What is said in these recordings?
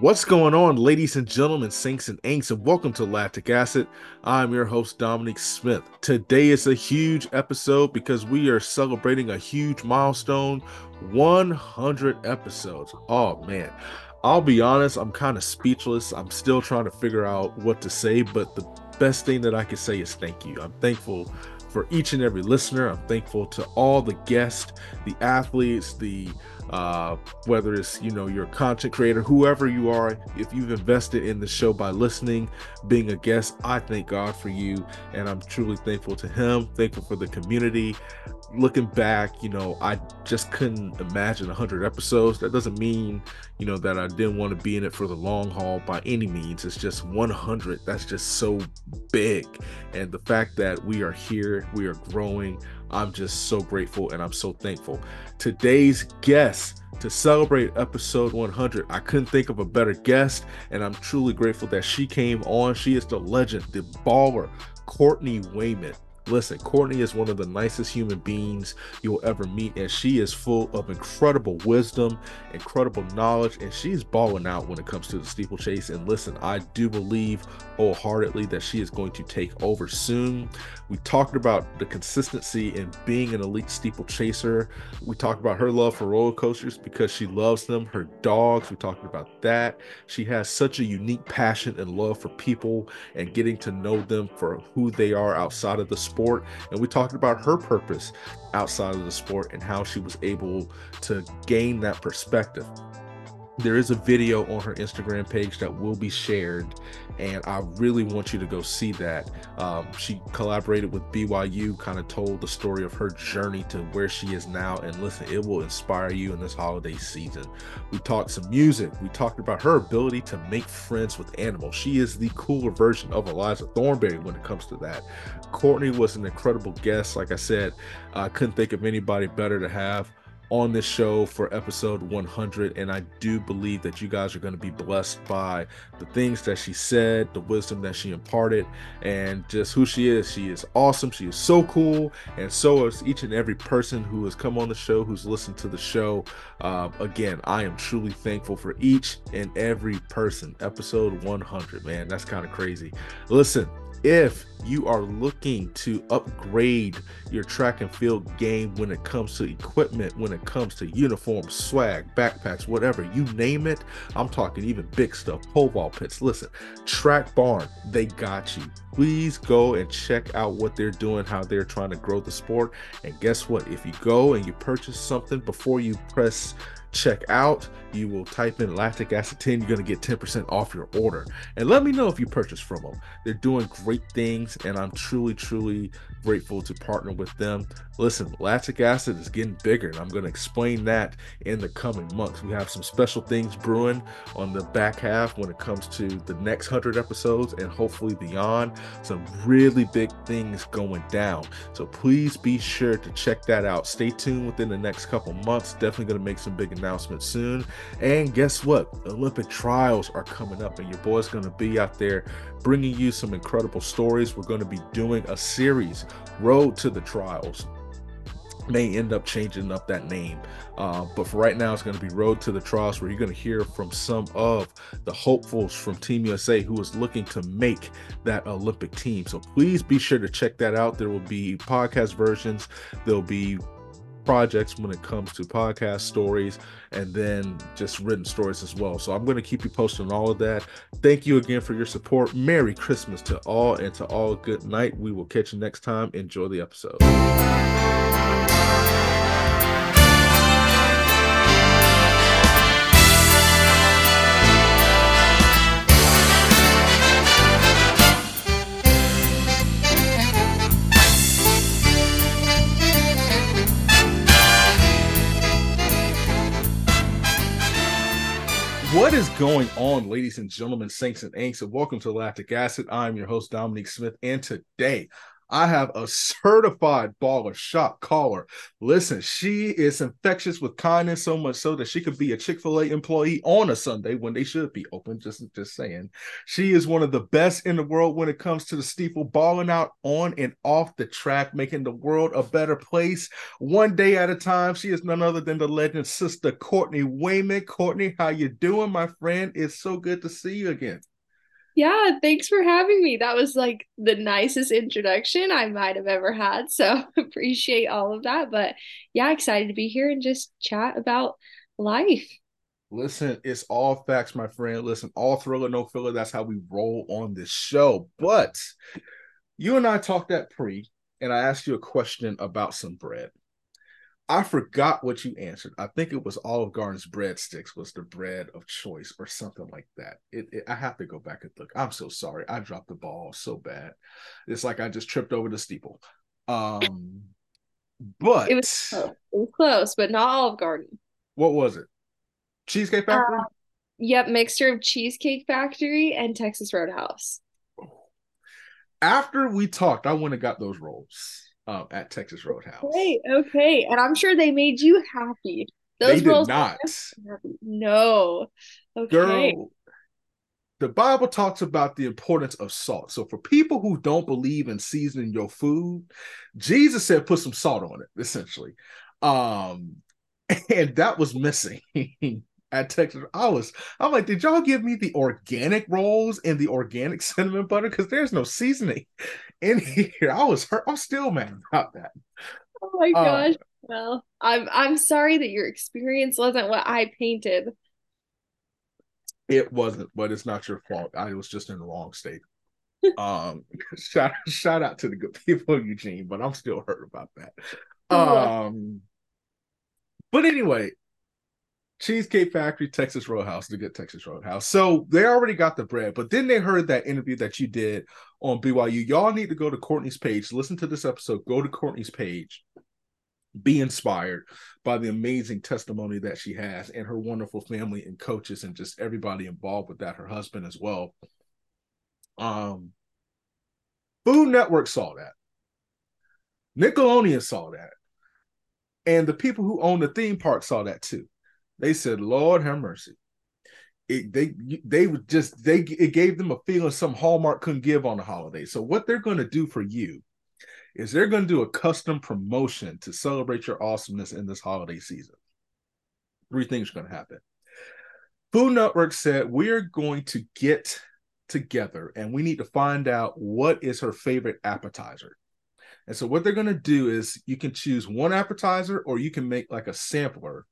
What's going on, ladies and gentlemen, saints and ain'ts, and welcome to Lactic Acid. I'm your host, Dominique Smith. Today is a huge episode because we are celebrating a huge milestone 100 episodes. Oh, man. I'll be honest, I'm kind of speechless. I'm still trying to figure out what to say, but the best thing that I can say is thank you. I'm thankful for each and every listener. I'm thankful to all the guests, the athletes, the uh, whether it's you know your content creator whoever you are if you've invested in the show by listening being a guest i thank god for you and i'm truly thankful to him thankful for the community. Looking back you know i just couldn't imagine 100 episodes. That doesn't mean you know that i didn't want to be in it for the long haul by any means. It's just 100 that's just so big. And the fact that we are here we are growing I'm just so grateful and I'm so thankful. Today's guest to celebrate episode 100, I couldn't think of a better guest, and I'm truly grateful that she came on. She is the legend, the baller, Courtney Wayment. Listen, Courtney is one of the nicest human beings you'll ever meet, and she is full of incredible wisdom, incredible knowledge, and she's balling out when it comes to the steeplechase. And listen, I do believe wholeheartedly that she is going to take over soon. We talked about the consistency in being an elite steeplechaser. We talked about her love for roller coasters because she loves them, her dogs. We talked about that. She has such a unique passion and love for people and getting to know them for who they are outside of the sport sport. And we talked about her purpose outside of the sport and how she was able to gain that perspective there is a video on her Instagram page that will be shared, and I really want you to go see that. Um, she collaborated with BYU, kind of told the story of her journey to where she is now, and listen, it will inspire you in this holiday season. We talked some music, we talked about her ability to make friends with animals. She is the cooler version of Eliza Thornberry when it comes to that. Courtney was an incredible guest. Like I said, I couldn't think of anybody better to have on this show for episode 100 and i do believe that you guys are going to be blessed by the things that she said the wisdom that she imparted and just who she is. She is awesome. She is so cool and so is each and every person who has come on the show who's listened to the show. Uh, again i am truly thankful for each and every person. Episode 100 man that's kind of crazy. Listen if you are looking to upgrade your track and field game when it comes to equipment, when it comes to uniforms, swag, backpacks, whatever, you name it, I'm talking even big stuff, pole vault pits. Listen, TrackBarn, they got you. Please go and check out what they're doing, how they're trying to grow the sport. And guess what? If you go and you purchase something before you press check out, you will type in lactic acid 10, you're going to get 10% off your order. And let me know if you purchase from them. They're doing great things, and I'm truly, truly grateful to partner with them. Listen, lactic acid is getting bigger, and I'm going to explain that in the coming months. We have some special things brewing on the back half when it comes to the next 100 episodes and hopefully beyond. Some really big things going down. So please be sure to check that out. Stay tuned within the next couple months. Definitely going to make some big announcements soon. And guess what? Olympic trials are coming up, and your boy's going to be out there bringing you some incredible stories. We're going to be doing a series, Road to the Trials may end up changing up that name. Uh, but for right now, it's going to be Road to the Trials, where you're going to hear from some of the hopefuls from Team USA who is looking to make that Olympic team. So please be sure to check that out. There will be podcast versions, there'll be projects when it comes to podcast stories and then just written stories as well. So I'm going to keep you posted on all of that. Thank you again for your support. Merry Christmas to all and to all good night. We will catch you next time. Enjoy the episode. What is going on, ladies and gentlemen, saints and ain'ts, and welcome to Lactic Acid. I'm your host, Dominique Smith, and today I have a certified baller shot caller. Listen, she is infectious with kindness so much so that she could be a Chick-fil-A employee on a Sunday when they should be open. Just, just saying. She is one of the best in the world when it comes to the steeple, balling out on and off the track, making the world a better place one day at a time. She is none other than the legend sister Courtney Wayment. Courtney, how you doing, my friend? It's so good to see you again. Yeah, thanks for having me. That was like the nicest introduction I might have ever had. So appreciate all of that. But yeah, excited to be here and just chat about life. Listen, it's all facts, my friend. Listen, all thriller, no filler. That's how we roll on this show. But you and I talked that pre, and I asked you a question about some bread. I forgot what you answered. I think it was Olive Garden's breadsticks was the bread of choice or something like that. It, it, I have to go back and look. I'm so sorry. I dropped the ball so bad. It's like I just tripped over the steeple. Um, but it was close, it was close but not Olive Garden. What was it? Cheesecake Factory. Uh, yep, mixture of Cheesecake Factory and Texas Roadhouse. After we talked, I went and got those rolls um, at Texas Roadhouse. Okay, okay, and I'm sure they made you happy. Those they did not. No, okay. Girl, the Bible talks about the importance of salt. So for people who don't believe in seasoning your food, Jesus said put some salt on it, essentially. Um, and that was missing at Texas. I was, I'm like, did y'all give me the organic rolls and the organic cinnamon butter? Because there's no seasoning in here. I was hurt. I'm still mad about that. Oh my uh, gosh. well, I'm I'm sorry that your experience wasn't what I painted. It wasn't, but it's not your fault. I was just in the wrong state. um shout shout out to the good people of Eugene, but I'm still hurt about that. Um but anyway, Cheesecake Factory, Texas Roadhouse to get Texas Roadhouse. So they already got the bread, but then they heard that interview that you did on BYU. Y'all need to go to Courtney's page, listen to this episode, go to Courtney's page, be inspired by the amazing testimony that she has and her wonderful family and coaches and just everybody involved with that, her husband as well. Um, Food Network saw that. Nickelodeon saw that. And the people who own the theme park saw that too. They said, "Lord have mercy." It, they they would just they it gave them a feeling some Hallmark couldn't give on the holiday. So what they're going to do for you is they're going to do a custom promotion to celebrate your awesomeness in this holiday season. Three things are going to happen. Food Network said we're going to get together and we need to find out what is her favorite appetizer. And so what they're going to do is you can choose one appetizer or you can make like a sampler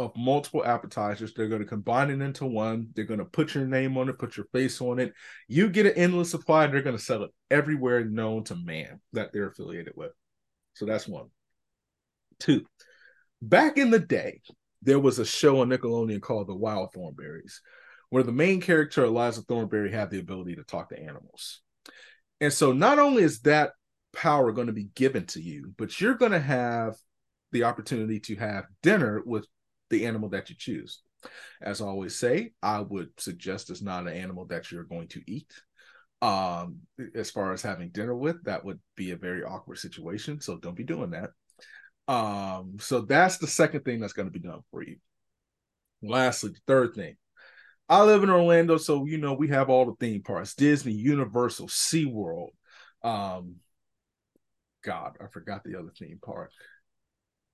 of multiple appetizers. They're going to combine it into one. They're going to put your name on it, put your face on it. You get an endless supply, and they're going to sell it everywhere known to man that they're affiliated with. So that's one. Two, back in the day, there was a show on Nickelodeon called The Wild Thornberries, where the main character, Eliza Thornberry, had the ability to talk to animals. And so not only is that power going to be given to you, but you're going to have the opportunity to have dinner with the animal that you choose. As I always say, I would suggest it's not an animal that you're going to eat. Um, as far as having dinner with, that would be a very awkward situation. So don't be doing that. Um, so that's the second thing that's going to be done for you. Lastly, the third thing. I live in Orlando, so you know we have all the theme parks: Disney, Universal, SeaWorld. Um, God, I forgot the other theme park.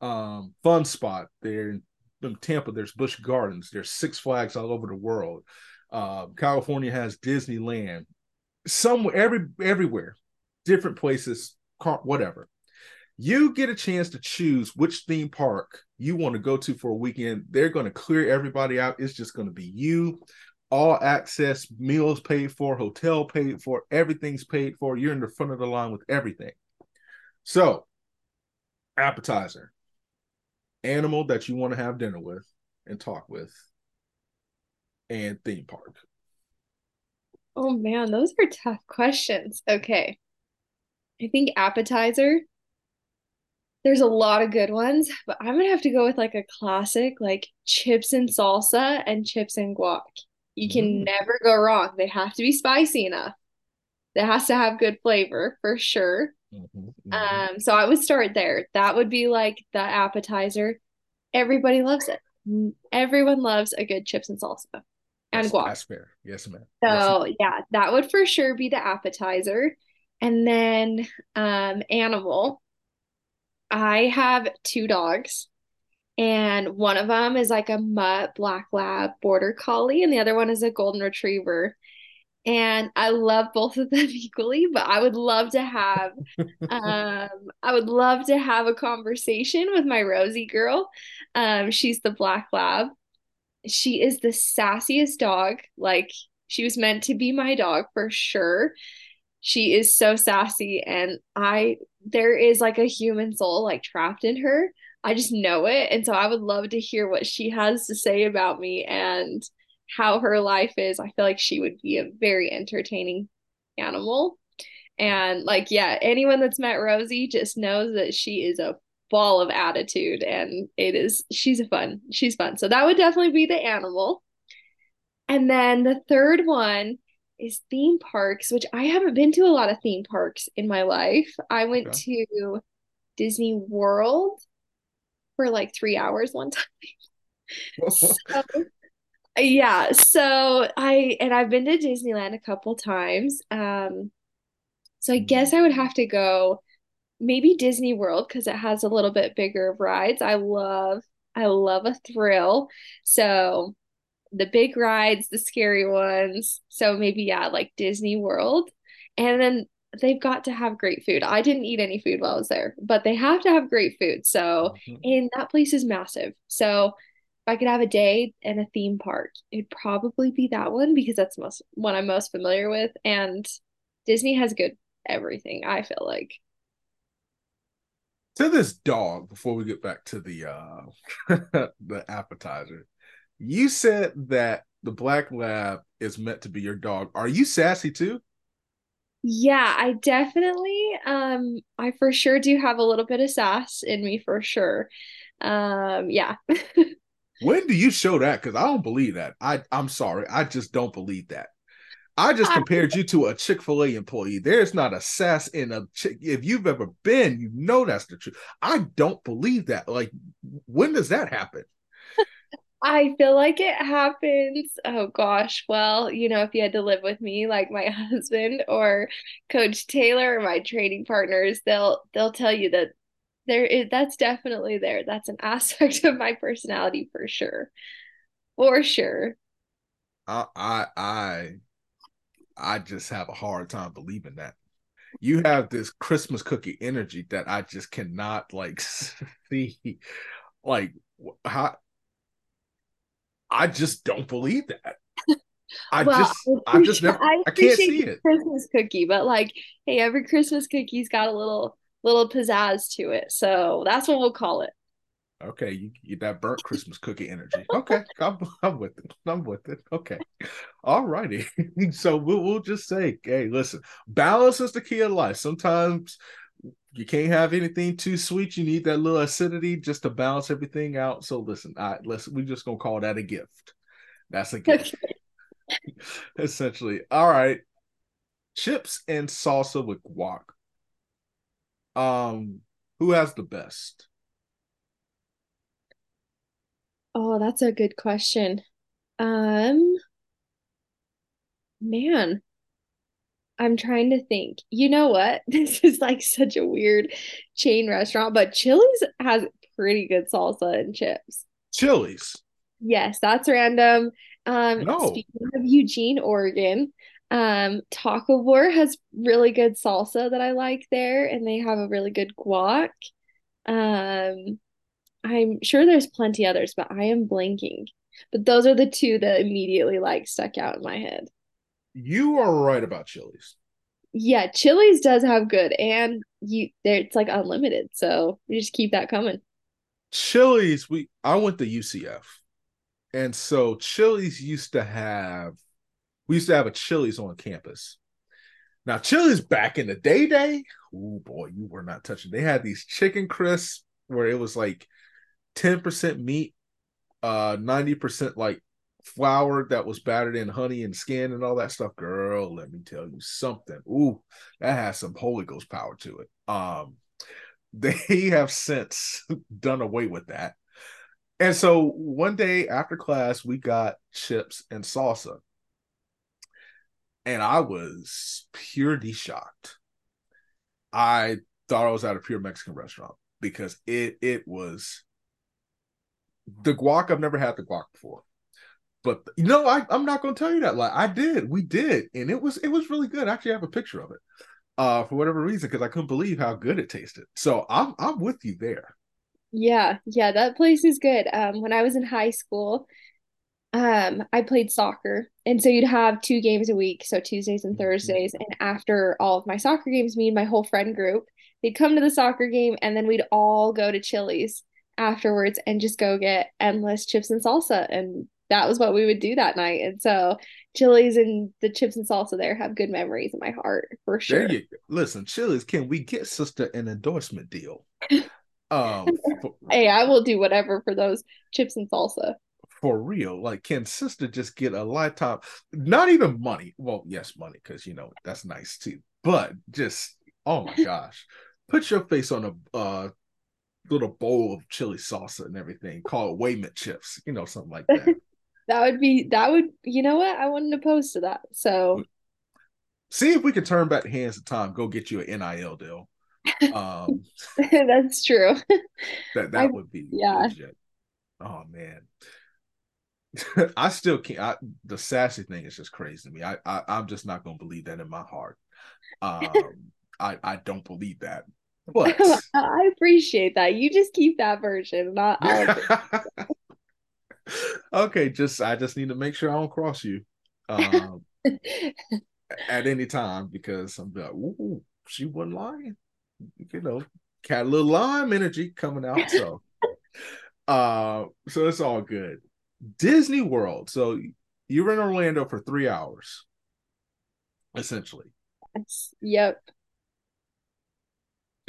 Um, Fun Spot there in in Tampa, there's Busch Gardens, there's Six Flags all over the world. Uh, California has Disneyland. Somewhere, every everywhere, different places, whatever. You get a chance to choose which theme park you want to go to for a weekend. They're going to clear everybody out. It's just going to be you, all access, meals paid for, hotel paid for, everything's paid for. You're in the front of the line with everything. So, appetizer animal that you want to have dinner with and talk with, and theme park? Oh man, those are tough questions. Okay. I think appetizer. There's a lot of good ones, but I'm gonna have to go with like a classic, like chips and salsa and chips and guac. You can mm. never go wrong. They have to be spicy enough. It has to have good flavor for sure. Mhm, mhm. Um, so I would start there. That would be like the appetizer. Everybody loves it. Mm, Everyone loves a good chips and salsa and That's guac. that's fair. Yes, ma'am. Yes, So yeah, that would for sure be the appetizer. And then um animal. I have two dogs, and one of them is like a mutt black lab border collie, and the other one is a golden retriever. And I love both of them equally, but I would love to have um I would love to have a conversation with my Rosie girl. Um, she's the black lab. She is the sassiest dog. Like she was meant to be my dog for sure. She is so sassy and I there is like a human soul like trapped in her. I just know it. And so I would love to hear what she has to say about me and how her life is. I feel like she would be a very entertaining animal. And like, yeah, anyone that's met Rosie just knows that she is a ball of attitude and it is she's a fun. She's fun. So that would definitely be the animal. And then the third one is theme parks, which I haven't been to a lot of theme parks in my life. I went Okay. to Disney World for like three hours one time. So, yeah, so I and I've been to Disneyland a couple times. Um, so I guess I would have to go maybe Disney World because it has a little bit bigger of rides. I love I love a thrill. So the big rides, the scary ones. So maybe yeah, like Disney World. And then they've got to have great food. I didn't eat any food while I was there, but they have to have great food. So, Mhm. and that place is massive. So if I could have a day and a theme park, it'd probably be that one because that's most one I'm most familiar with. And Disney has good everything, I feel like. To this dog, before we get back to the uh the appetizer, you said that the black lab is meant to be your dog. Are you sassy too? Yeah, I definitely um I for sure do have a little bit of sass in me for sure. Um yeah. When do you show that? Because I don't believe that. I I'm sorry, I just don't believe that. I just compared you to a Chick Fil A employee. There's not a sass in a chick. If you've ever been, you know that's the truth. I don't believe that. Like, when does that happen? I feel like it happens. Oh gosh. Well, you know, if you had to live with me like my husband or Coach Taylor or my training partners, they'll they'll tell you that there is that's definitely there. That's an aspect of my personality for sure. For sure. I I I I just have a hard time believing that. You have this Christmas cookie energy that I just cannot like see. Like how I just don't believe that. I Well, just I I just never I I can't see it. Christmas cookie, but like, hey, every Christmas cookie's got a little little pizzazz to it. So that's what we'll call it. Okay, you get that burnt Christmas cookie energy. Okay, I'm, I'm with it. I'm with it. Okay, all righty. so we'll we'll just say, hey, listen, balance is the key of life. Sometimes you can't have anything too sweet. You need that little acidity just to balance everything out. So listen, I let's we just gonna call that a gift. That's a gift, essentially. All right, chips and salsa with guac. Um, who has the best? Oh, that's a good question. Um, man, I'm trying to think. You know what? This is like such a weird chain restaurant, but Chili's has pretty good salsa and chips. Chili's. Yes, that's random. Um, No, speaking of Eugene, Oregon, um, Taco Board has really good salsa that I like there, and they have a really good guac. Um, I'm sure there's plenty others, but I am blanking. But those are the two that immediately like stuck out in my head. you are right about Chili's. Yeah, Chili's does have good, and you there it's like unlimited, so you just keep that coming. Chili's, we I went to UCF, and so Chili's used to have we used to have a Chili's on campus. Now Chili's back in the day day, oh boy, you were not touching. They had these chicken crisps where it was like ten percent meat, uh, ninety percent like flour that was battered in honey and skin and all that stuff. Girl, let me tell you something. Ooh, that has some Holy Ghost power to it. Um, they have since done away with that. And so one day after class, we got chips and salsa. And I was purely shocked. I thought I was at a pure Mexican restaurant because it it was the guac. I've never had the guac before, but you know I I'm not going to tell you that. Like I did, we did, and it was it was really good. I actually have a picture of it. Uh, for whatever reason, because I couldn't believe how good it tasted. So I'm I'm with you there. Yeah, yeah, that place is good. Um, when I was in high school, um, I played soccer, and so you'd have two games a week, so Tuesdays and Thursdays. And after all of my soccer games, me and my whole friend group, they'd come to the soccer game, and then we'd all go to Chili's afterwards and just go get endless chips and salsa, and that was what we would do that night. And so Chili's and the chips and salsa there have good memories in my heart for sure. There you go. Listen, Chili's, can we get sister an endorsement deal? Um, for, hey, I will do whatever for those chips and salsa. For real, like, can sister just get a lifetime? Not even money. Well, yes, money because you know that's nice too. But just, oh my gosh, put your face on a uh, little bowl of chili salsa and everything. Call it Wayment chips, you know, something like that. that would be that would you know what I wouldn't oppose to that. So see if we can turn back the hands of time. Go get you an NIL deal. Um, That's true. That that I, would be yeah. Legit. Oh man. I still can't. I, the sassy thing is just crazy to me. I, I am just not gonna believe that in my heart. Um, I I don't believe that. But I appreciate that. You just keep that version. Not okay. Just I just need to make sure I don't cross you um, at any time because I'm like, ooh, she wasn't lying you know, a little lime energy coming out. So, uh, so it's all good. Disney World. So you were in Orlando for three hours, essentially. Yes. Yep.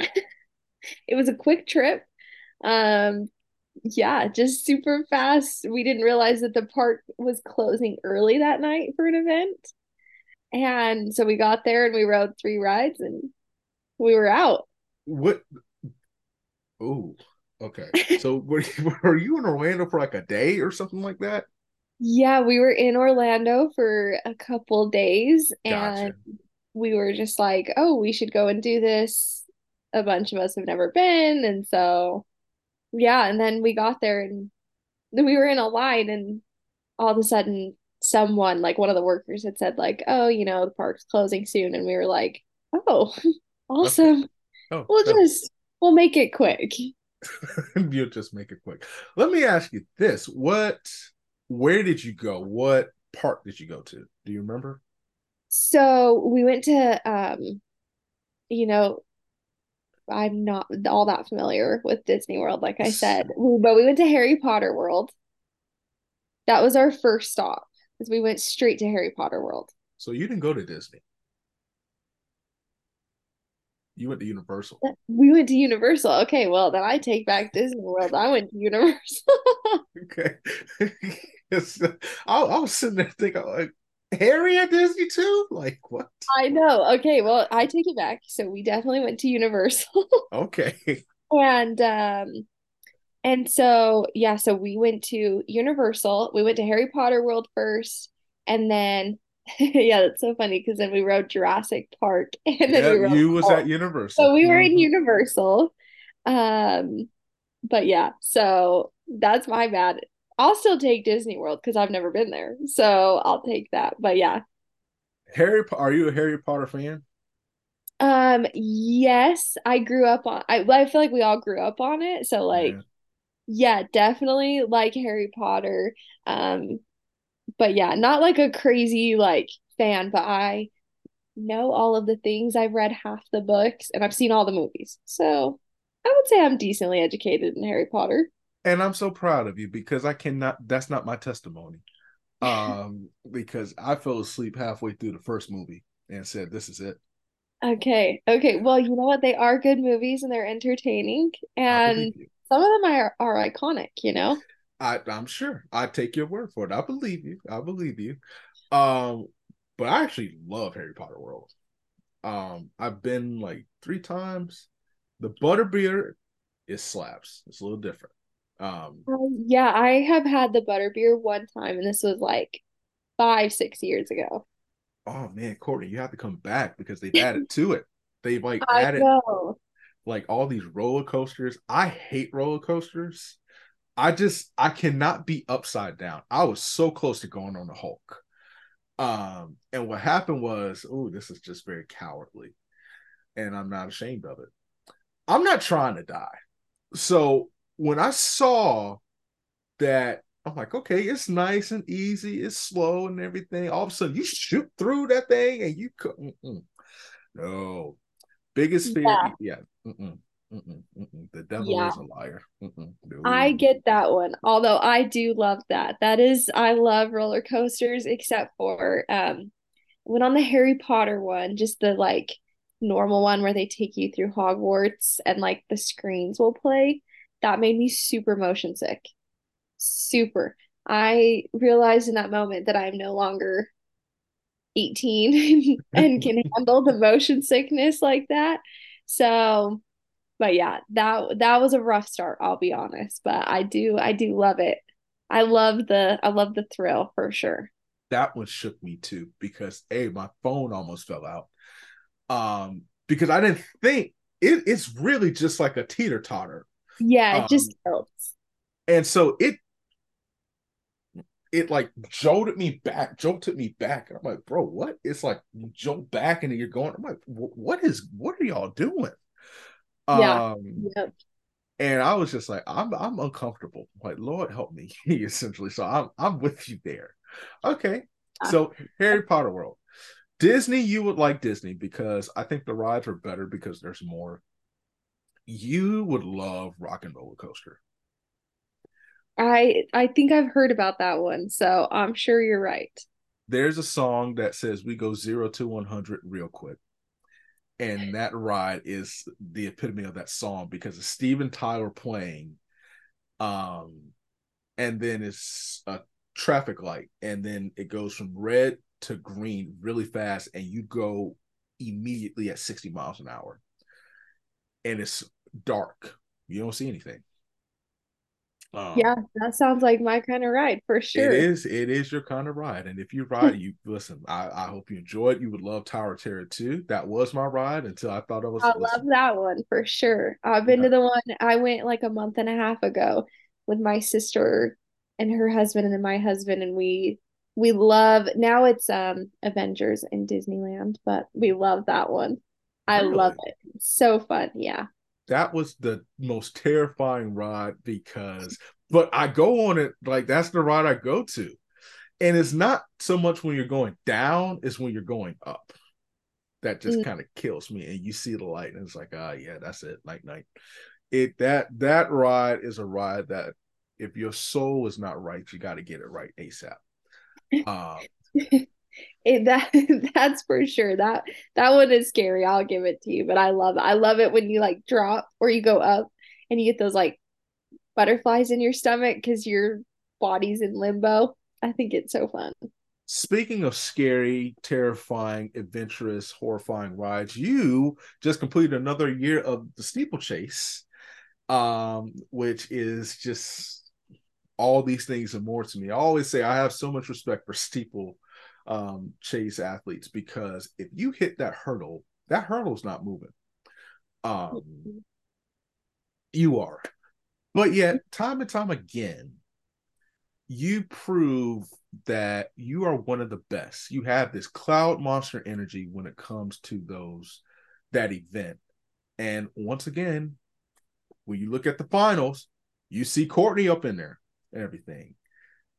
it was a quick trip. Um, yeah, just super fast. We didn't realize that the park was closing early that night for an event. And so we got there and we rode three rides and we were out. What? Oh, okay. So were you, were you in Orlando for like a day or something like that? Yeah, we were in Orlando for a couple days gotcha. and we were just like, oh, we should go and do this. A bunch of us have never been. And so, yeah. And then we got there and then we were in a line and all of a sudden someone, like one of the workers had said, like, oh, you know, the park's closing soon. And we were like, oh, Awesome. Okay. Oh, we'll no. just we'll make it quick. You'll just make it quick. Let me ask you this: What, where did you go? What park did you go to? Do you remember? So we went to, um, you know, I'm not all that familiar with Disney World, like I said, but we went to Harry Potter World. That was our first stop, because we went straight to Harry Potter World. So you didn't go to Disney. You went to Universal. We went to Universal. Okay, well then I take back Disney World. I went to Universal. okay. I, I, was sitting there thinking like Harry at Disney too? Like what? I know. Okay, well I take it back. So we definitely went to Universal. okay. And um and so yeah, so we went to Universal. We went to Harry Potter World first, and then yeah, that's so funny because then we rode Jurassic Park and then yeah, we rode you was at Universal. So we were in mm-hmm. Universal. Um but yeah, so that's my bad. I'll still take Disney World because I've never been there. So I'll take that. But yeah. Harry are you a Harry Potter fan? Um yes, I grew up on I I feel like we all grew up on it. So like yeah, yeah definitely like Harry Potter. Um but yeah, not like a crazy like fan, but I know all of the things. I've read half the books and I've seen all the movies. So I would say I'm decently educated in Harry Potter. And I'm so proud of you because I cannot that's not my testimony. Um because I fell asleep halfway through the first movie and said this is it. Okay. Okay. Well, you know what? They are good movies and they're entertaining and some of them are are iconic, you know? I, I'm sure. I take your word for it. I believe you. I believe you. Um, but I actually love Harry Potter World. Um, I've been like three times. The butterbeer is slaps. It's a little different. Um, Um, yeah, I have had the butterbeer one time, and this was like five, six years ago. oh man, Courtney, you have to come back because they've added to it. They've like I added know. like all these roller coasters. I hate roller coasters. I just I cannot be upside down. I was so close to going on the Hulk. Um, and what happened was, oh, this is just very cowardly, and I'm not ashamed of it. I'm not trying to die. So when I saw that, I'm like, okay, it's nice and easy, it's slow and everything. All of a sudden, you shoot through that thing and you couldn't. No, biggest fear, Yeah, yeah. Mm-mm, mm-mm, mm-mm. The devil yeah. is a liar. I get that one. Although I do love that. That is, I love roller coasters, except for um went on the Harry Potter one, just the like normal one where they take you through Hogwarts and like the screens will play. That made me super motion sick. Super. I realized in that moment that I'm no longer 18 and can handle the motion sickness like that. So, but yeah, that that was a rough start, I'll be honest, but I do I do love it. I love the I love the thrill for sure. that one shook me too because a my phone almost fell out. Um, because I didn't think it, it's really just like a teeter totter. Yeah, it just Um, tilts. and so it it like jolted me back, jolted me back. And I'm like, bro, what? It's like you jolt back and then you're going. I'm like, what is what are y'all doing? Yeah. Um, Yep. and I was just like, I'm I'm uncomfortable. Like, Lord help me, He essentially. So I'm I'm with you there. Okay. Yeah. So Harry Potter World. Disney, you would like Disney because I think the rides are better because there's more. You would love Rock and Roller Coaster. I I think I've heard about that one, so I'm sure you're right. There's a song that says we go zero to 100 real quick. And that ride is the epitome of that song because it's Steven Tyler playing. Um, and then it's a traffic light, and then it goes from red to green really fast, and you go immediately at 60 miles an hour. And it's dark. You don't see anything. Yeah, Um, that sounds like my kind of ride for sure. It is. It is your kind of ride, and if you ride, you listen. I, I hope you enjoy it. You would love Tower of Terror too. That was my ride until I thought I was I love that one for sure. I've been Yeah, to the one I went like a month and a half ago with my sister and her husband and then my husband and we we love now it's um Avengers in Disneyland, but we love that one. I love it. It's so fun. Yeah. That was the most terrifying ride because, but I go on it like that's the ride I go to, and it's not so much when you're going down; it's when you're going up that just Mm, kind of kills me. And you see the light, and it's like, ah, yeah, that's it, night night. It that that ride is a ride that if your soul is not right, you got to get it right ASAP. Um, It, that that's for sure. That that one is scary. I'll give it to you, but I love it. I love it when you like drop or you go up and you get those like butterflies in your stomach because your body's in limbo. I think it's so fun. speaking of scary, terrifying, adventurous, horrifying rides, you just completed another year of the steeplechase, um, which is just all these things and more to me. I always say I have so much respect for steeple um, chase athletes because if you hit that hurdle, that hurdle's not moving. Um, you are. But yet, time and time again, you prove that you are one of the best. You have this cloud monster energy when it comes to those that event. And once again, when you look at the finals, you see Courtney up in there and everything.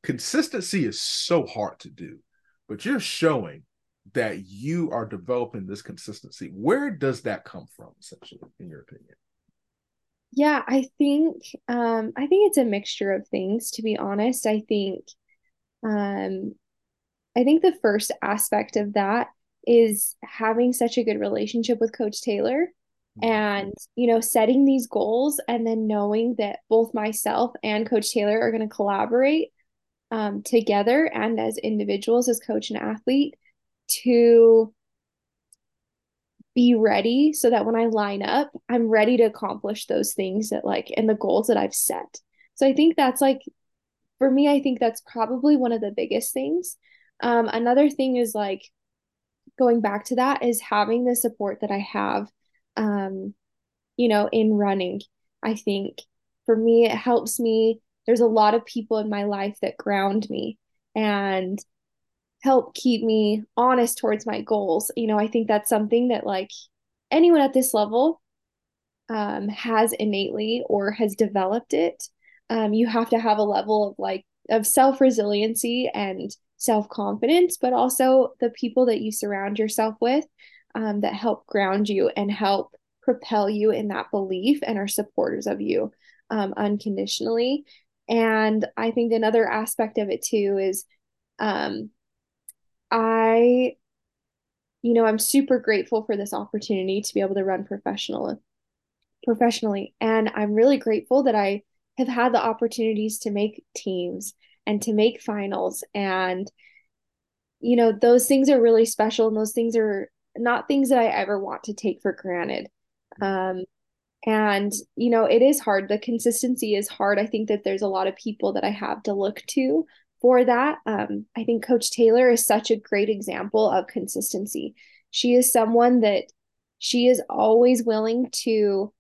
Consistency is so hard to do, but you're showing that you are developing this consistency. Where does that come from, essentially, in your opinion? Yeah, I think um I think it's a mixture of things, to be honest. I think um I think the first aspect of that is having such a good relationship with Coach Taylor. And, you know, setting these goals and then knowing that both myself and Coach Taylor are going to collaborate um, together and as individuals, as coach and athlete, to be ready so that when I line up, I'm ready to accomplish those things that like and the goals that I've set. So I think that's like for me, I think that's probably one of the biggest things. Um, another thing is like going back to that is having the support that I have, um, you know, in running. I think for me, it helps me. There's a lot of people in my life that ground me and help keep me honest towards my goals. You know, I think that's something that like anyone at this level um, has innately or has developed it. Um, you have to have a level of like of self resiliency and self confidence, but also the people that you surround yourself with um, that help ground you and help propel you in that belief and are supporters of you um, unconditionally. And I think another aspect of it too is um, I, you know, I'm super grateful for this opportunity to be able to run professional professionally. And I'm really grateful that I have had the opportunities to make teams and to make finals. And, you know, those things are really special. And those things are not things that I ever want to take for granted. Um, and, you know, it is hard. The consistency is hard. I think that there's a lot of people that I have to look to for that. Um, I think Coach Taylor is such a great example of consistency. She is someone that she is always willing to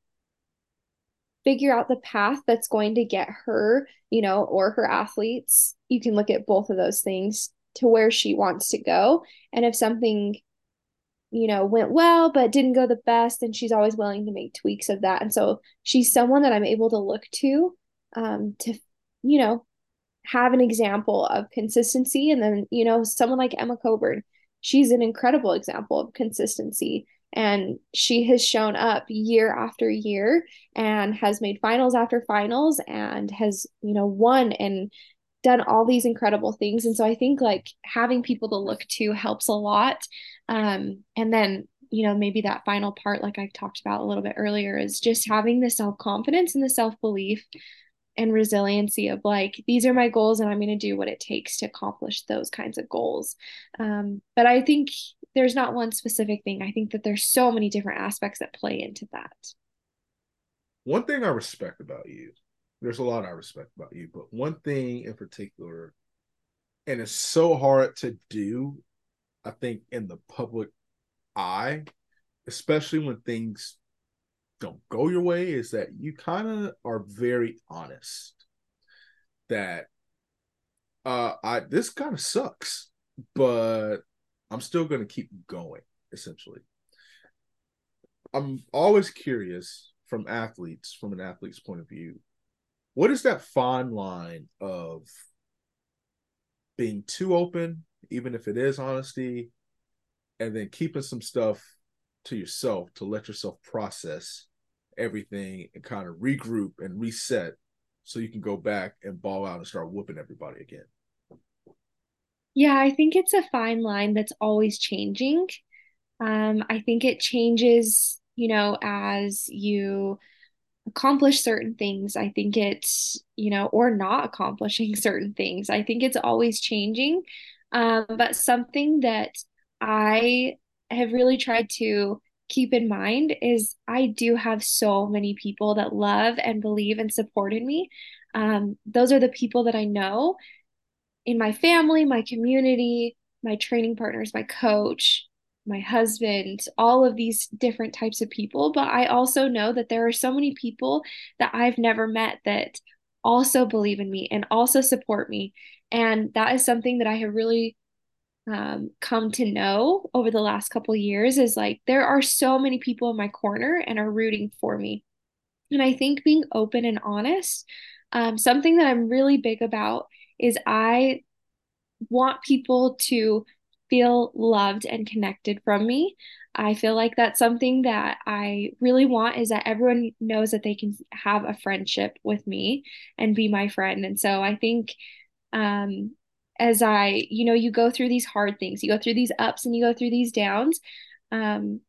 figure out the path that's going to get her, you know, or her athletes. You can look at both of those things to where she wants to go. And if something, you know, went well but didn't go the best, And she's always willing to make tweaks of that. And so she's someone that I'm able to look to um, to, you know, have an example of consistency. And then, you know, someone like Emma Coburn, she's an incredible example of consistency. And she has shown up year after year and has made finals after finals and has, you know, won and done all these incredible things. And so I think like having people to look to helps a lot. Um, and then, you know, maybe that final part, like I talked about a little bit earlier, is just having the self confidence and the self belief and resiliency of like these are my goals and i'm going to do what it takes to accomplish those kinds of goals. Um, but i think there's not one specific thing. I think that there's so many different aspects that play into that. One thing i respect about you there's a lot i respect about you but one thing in particular and it's so hard to do i think in the public eye especially when things don't go your way is that you kind of are very honest that uh I this kind of sucks, but I'm still to keep going essentially. I'm always curious from athletes from an athlete's point of view. What is that fine line of being too open even if it is honesty and then keeping some stuff to yourself to let yourself process everything and kind of regroup and reset so you can go back and ball out and start whooping everybody again. Yeah, I think it's a fine line that's always changing. Um, I think it changes, you know, as you accomplish certain things. I think it's, you know, or not accomplishing certain things. I think it's always changing. Um, but something that I have really tried to keep in mind is I do have so many people that love and believe and support in me. Um, those are the people that I know in my family, my community, my training partners, my coach, my husband, all of these different types of people. But I also know that there are so many people that I've never met that also believe in me and also support me. And that is something that I have really um, come to know over the last couple years is like there are so many people in my corner and are rooting for me. And I think being open and honest, um, something that I'm really big about is I want people to feel loved and connected from me. I feel like that's something that I really want is that everyone knows that they can have a friendship with me and be my friend. And so I think um, as I, you know, you go through these hard things, you go through these ups and you go through these downs. Um,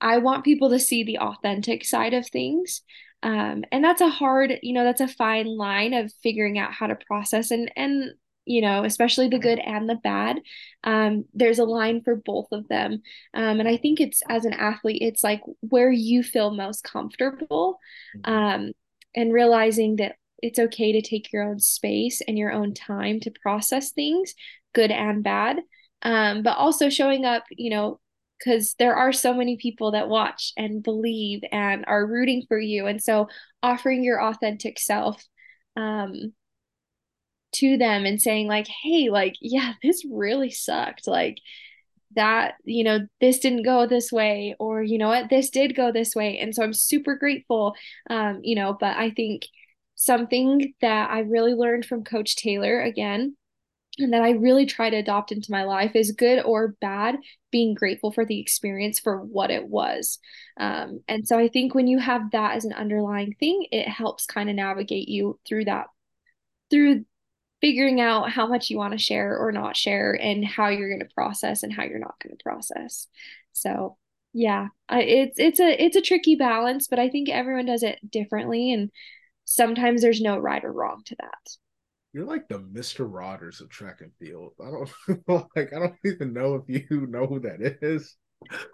I want people to see the authentic side of things. Um, and that's a hard, you know, that's a fine line of figuring out how to process and and you know, especially the good and the bad. Um, there's a line for both of them. Um, and I think it's as an athlete, it's like where you feel most comfortable. Mm-hmm. Um, and realizing that it's okay to take your own space and your own time to process things, good and bad. Um, but also showing up, you know, because there are so many people that watch and believe and are rooting for you. And so offering your authentic self um, to them and saying, like, hey, like, yeah, this really sucked. Like, that, you know, this didn't go this way, or, you know what, this did go this way. And so I'm super grateful, um, you know, but I think something that I really learned from Coach Taylor again and that I really try to adopt into my life is good or bad, being grateful for the experience for what it was. Um, and so I think when you have that as an underlying thing, it helps kind of navigate you through that, through figuring out how much you want to share or not share and how you're going to process and how you're not going to process. So yeah, it's it's a it's a tricky balance, but I think everyone does it differently, and sometimes there's no right or wrong to that. You're like the Mr. Rogers of track and field. I don't like I don't even know if you know who that is.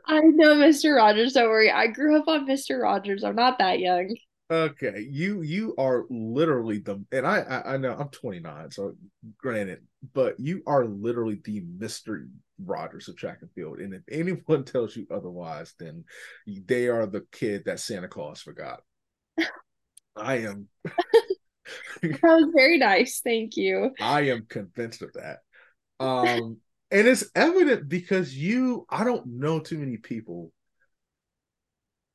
I know Mr. Rogers, don't worry. I grew up on Mr. Rogers. I'm not that young. Okay. You you are literally the and I I, I know I'm 29, so granted, but you are literally the Mr. Rogers of track and field. And if anyone tells you otherwise, then they are the kid that Santa Claus forgot. I am that was very nice. Thank you. I am convinced of that. Um, and it's evident because you, I don't know too many people.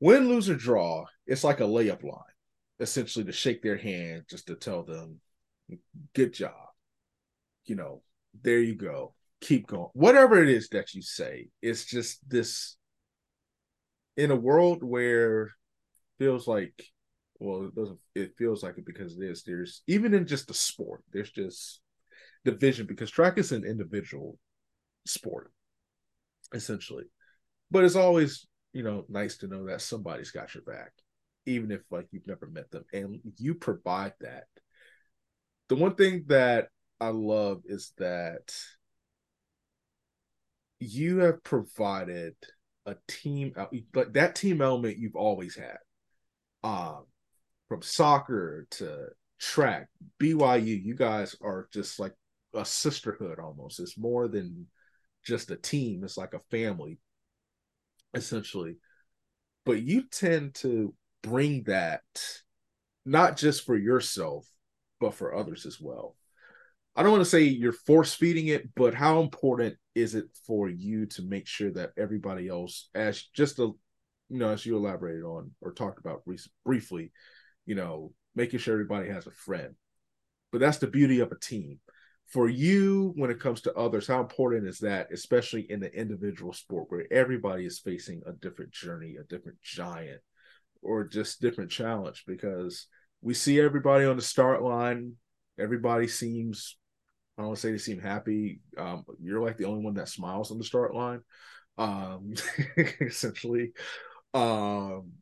Win, lose, or draw, it's like a layup line, essentially to shake their hand, just to tell them, good job. You know, there you go. Keep going. Whatever it is that you say, it's just this in a world where feels like well it doesn't it feels like it because it is there's even in just the sport there's just division because track is an individual sport essentially but it's always you know nice to know that somebody's got your back even if like you've never met them and you provide that. The one thing that i love is that you have provided a team like that team element you've always had um from soccer to track, BYU, you guys are just like a sisterhood almost. It's more than just a team, it's like a family, essentially. But you tend to bring that not just for yourself, but for others as well. I don't want to say you're force feeding it, but how important is it for you to make sure that everybody else, as just a, you know, as you elaborated on or talked about briefly, you know, making sure everybody has a friend. But that's the beauty of a team. For you, when it comes to others, how important is that, especially in the individual sport where everybody is facing a different journey, a different giant, or just different challenge? Because we see everybody on the start line, everybody seems I don't want to say they seem happy. Um, you're like the only one that smiles on the start line, um, essentially. Um,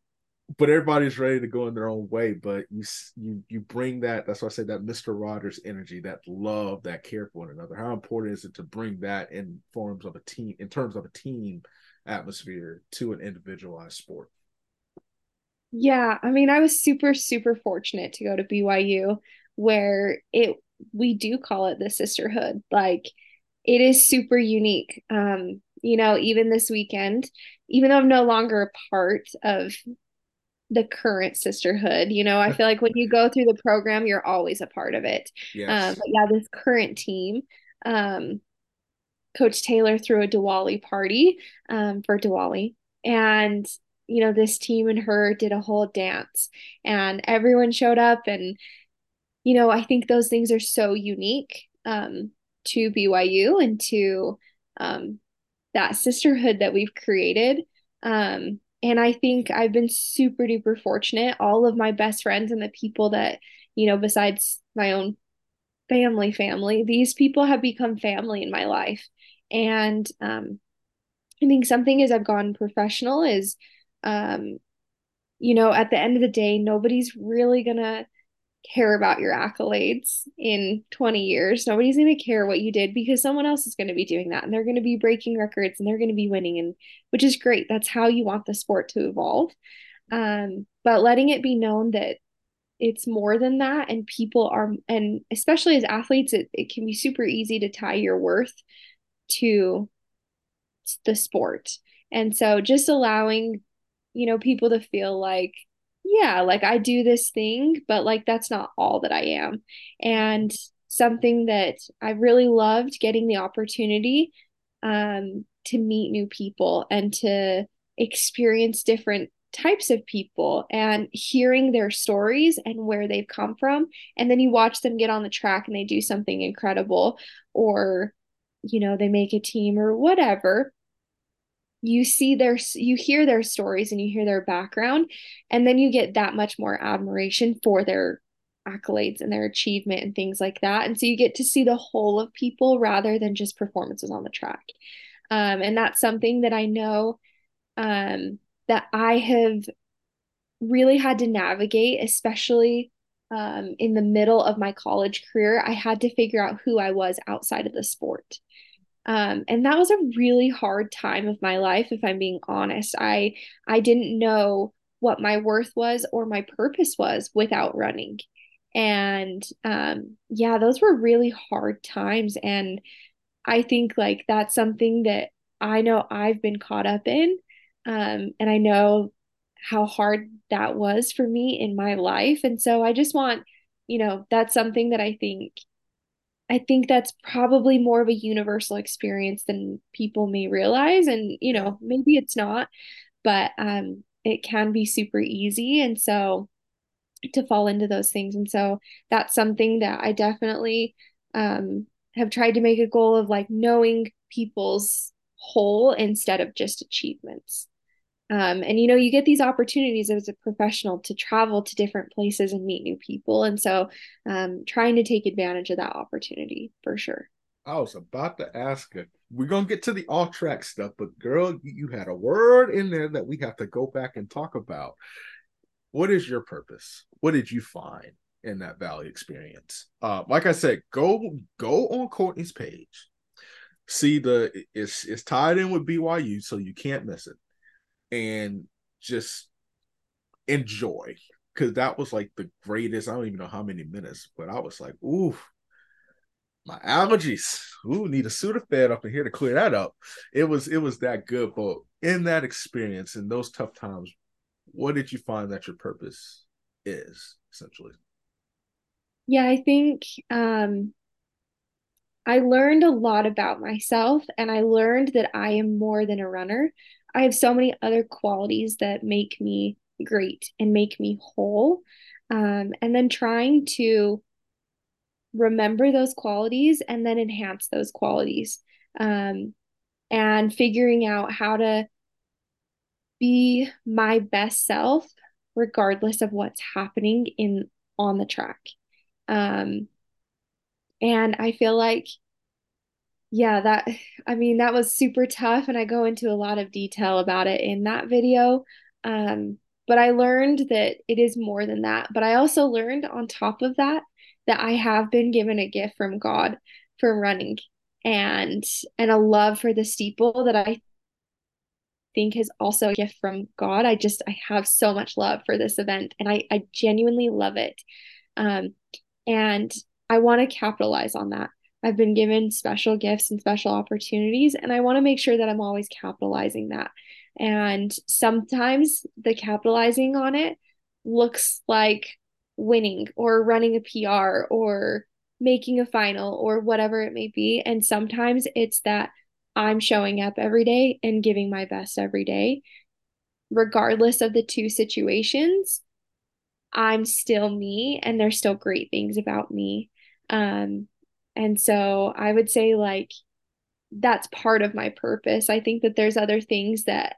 but everybody's ready to go in their own way. But you you you bring that. That's why I say that Mr. Rogers energy, that love, that care for one another. How important is it to bring that in forms of a team, in terms of a team atmosphere to an individualized sport? Yeah, I mean, I was super super fortunate to go to BYU, where it we do call it the sisterhood. Like it is super unique. Um, you know, even this weekend, even though I'm no longer a part of the current sisterhood. You know, I feel like when you go through the program, you're always a part of it. Yes. Um, but yeah, this current team, um, Coach Taylor threw a Diwali party um, for Diwali. And, you know, this team and her did a whole dance, and everyone showed up. And, you know, I think those things are so unique um, to BYU and to um, that sisterhood that we've created. Um, and I think I've been super duper fortunate. All of my best friends and the people that, you know, besides my own family, family, these people have become family in my life. And um, I think something as I've gone professional is Um, you know, at the end of the day, nobody's really gonna care about your accolades in 20 years. Nobody's going to care what you did because someone else is going to be doing that and they're going to be breaking records and they're going to be winning and which is great. That's how you want the sport to evolve. Um, but letting it be known that it's more than that and people are and especially as athletes it, it can be super easy to tie your worth to the sport. And so just allowing you know people to feel like yeah, like I do this thing, but like that's not all that I am. And something that I really loved getting the opportunity um, to meet new people and to experience different types of people and hearing their stories and where they've come from. And then you watch them get on the track and they do something incredible, or, you know, they make a team or whatever you see their you hear their stories and you hear their background and then you get that much more admiration for their accolades and their achievement and things like that. And so you get to see the whole of people rather than just performances on the track. Um, and that's something that i know um, that i have really had to navigate especially um, in the middle of my college career. I had to figure out who i was outside of the sport um, and that was a really hard time of my life, if I'm being honest. I I didn't know what my worth was or my purpose was without running. And um, yeah, those were really hard times. And I think like that's something that I know I've been caught up in. Um, and I know how hard that was for me in my life. And so I just want, you know, that's something that I think I think that's probably more of a universal experience than people may realize. And, you know, maybe it's not, but um, it can be super easy. And so to fall into those things. And so that's something that I definitely um, have tried to make a goal of like knowing people's whole instead of just achievements. Um, and you know, you get these opportunities as a professional to travel to different places and meet new people. And so um, trying to take advantage of that opportunity for sure. I was about to ask it. We're gonna get to the off track stuff, but girl, you had a word in there that we have to go back and talk about. What is your purpose? What did you find in that Valley experience? Uh, like I said, go go on Courtney's page. See the it's it's tied in with BYU, so you can't miss it and just enjoy because that was like the greatest. I don't even know how many minutes, but I was like, ooh, my allergies. Ooh, need a Sudafed up in here to clear that up. It was it was that good. But in that experience, in those tough times, what did you find that your purpose is essentially? Yeah, I think um I learned a lot about myself and I learned that I am more than a runner. I have so many other qualities that make me great and make me whole. Um, and then trying to remember those qualities and then enhance those qualities. Um, and figuring out how to be my best self regardless of what's happening in on the track. Um, and I feel like yeah, that, I mean, that was super tough. And I go into a lot of detail about it in that video. Um, but I learned that it is more than that. But I also learned on top of that, that I have been given a gift from God for running and and a love for the steeple that I think is also a gift from God. I just I have so much love for this event and I I genuinely love it. Um and I want to capitalize on that. I've been given special gifts and special opportunities, and I want to make sure that I'm always capitalizing that. And sometimes the capitalizing on it looks like winning or running a PR or making a final or whatever it may be. And sometimes it's that I'm showing up every day and giving my best every day. Regardless of the two situations, I'm still me and there's still great things about me. Um, and so I would say, like, that's part of my purpose. I think that there's other things that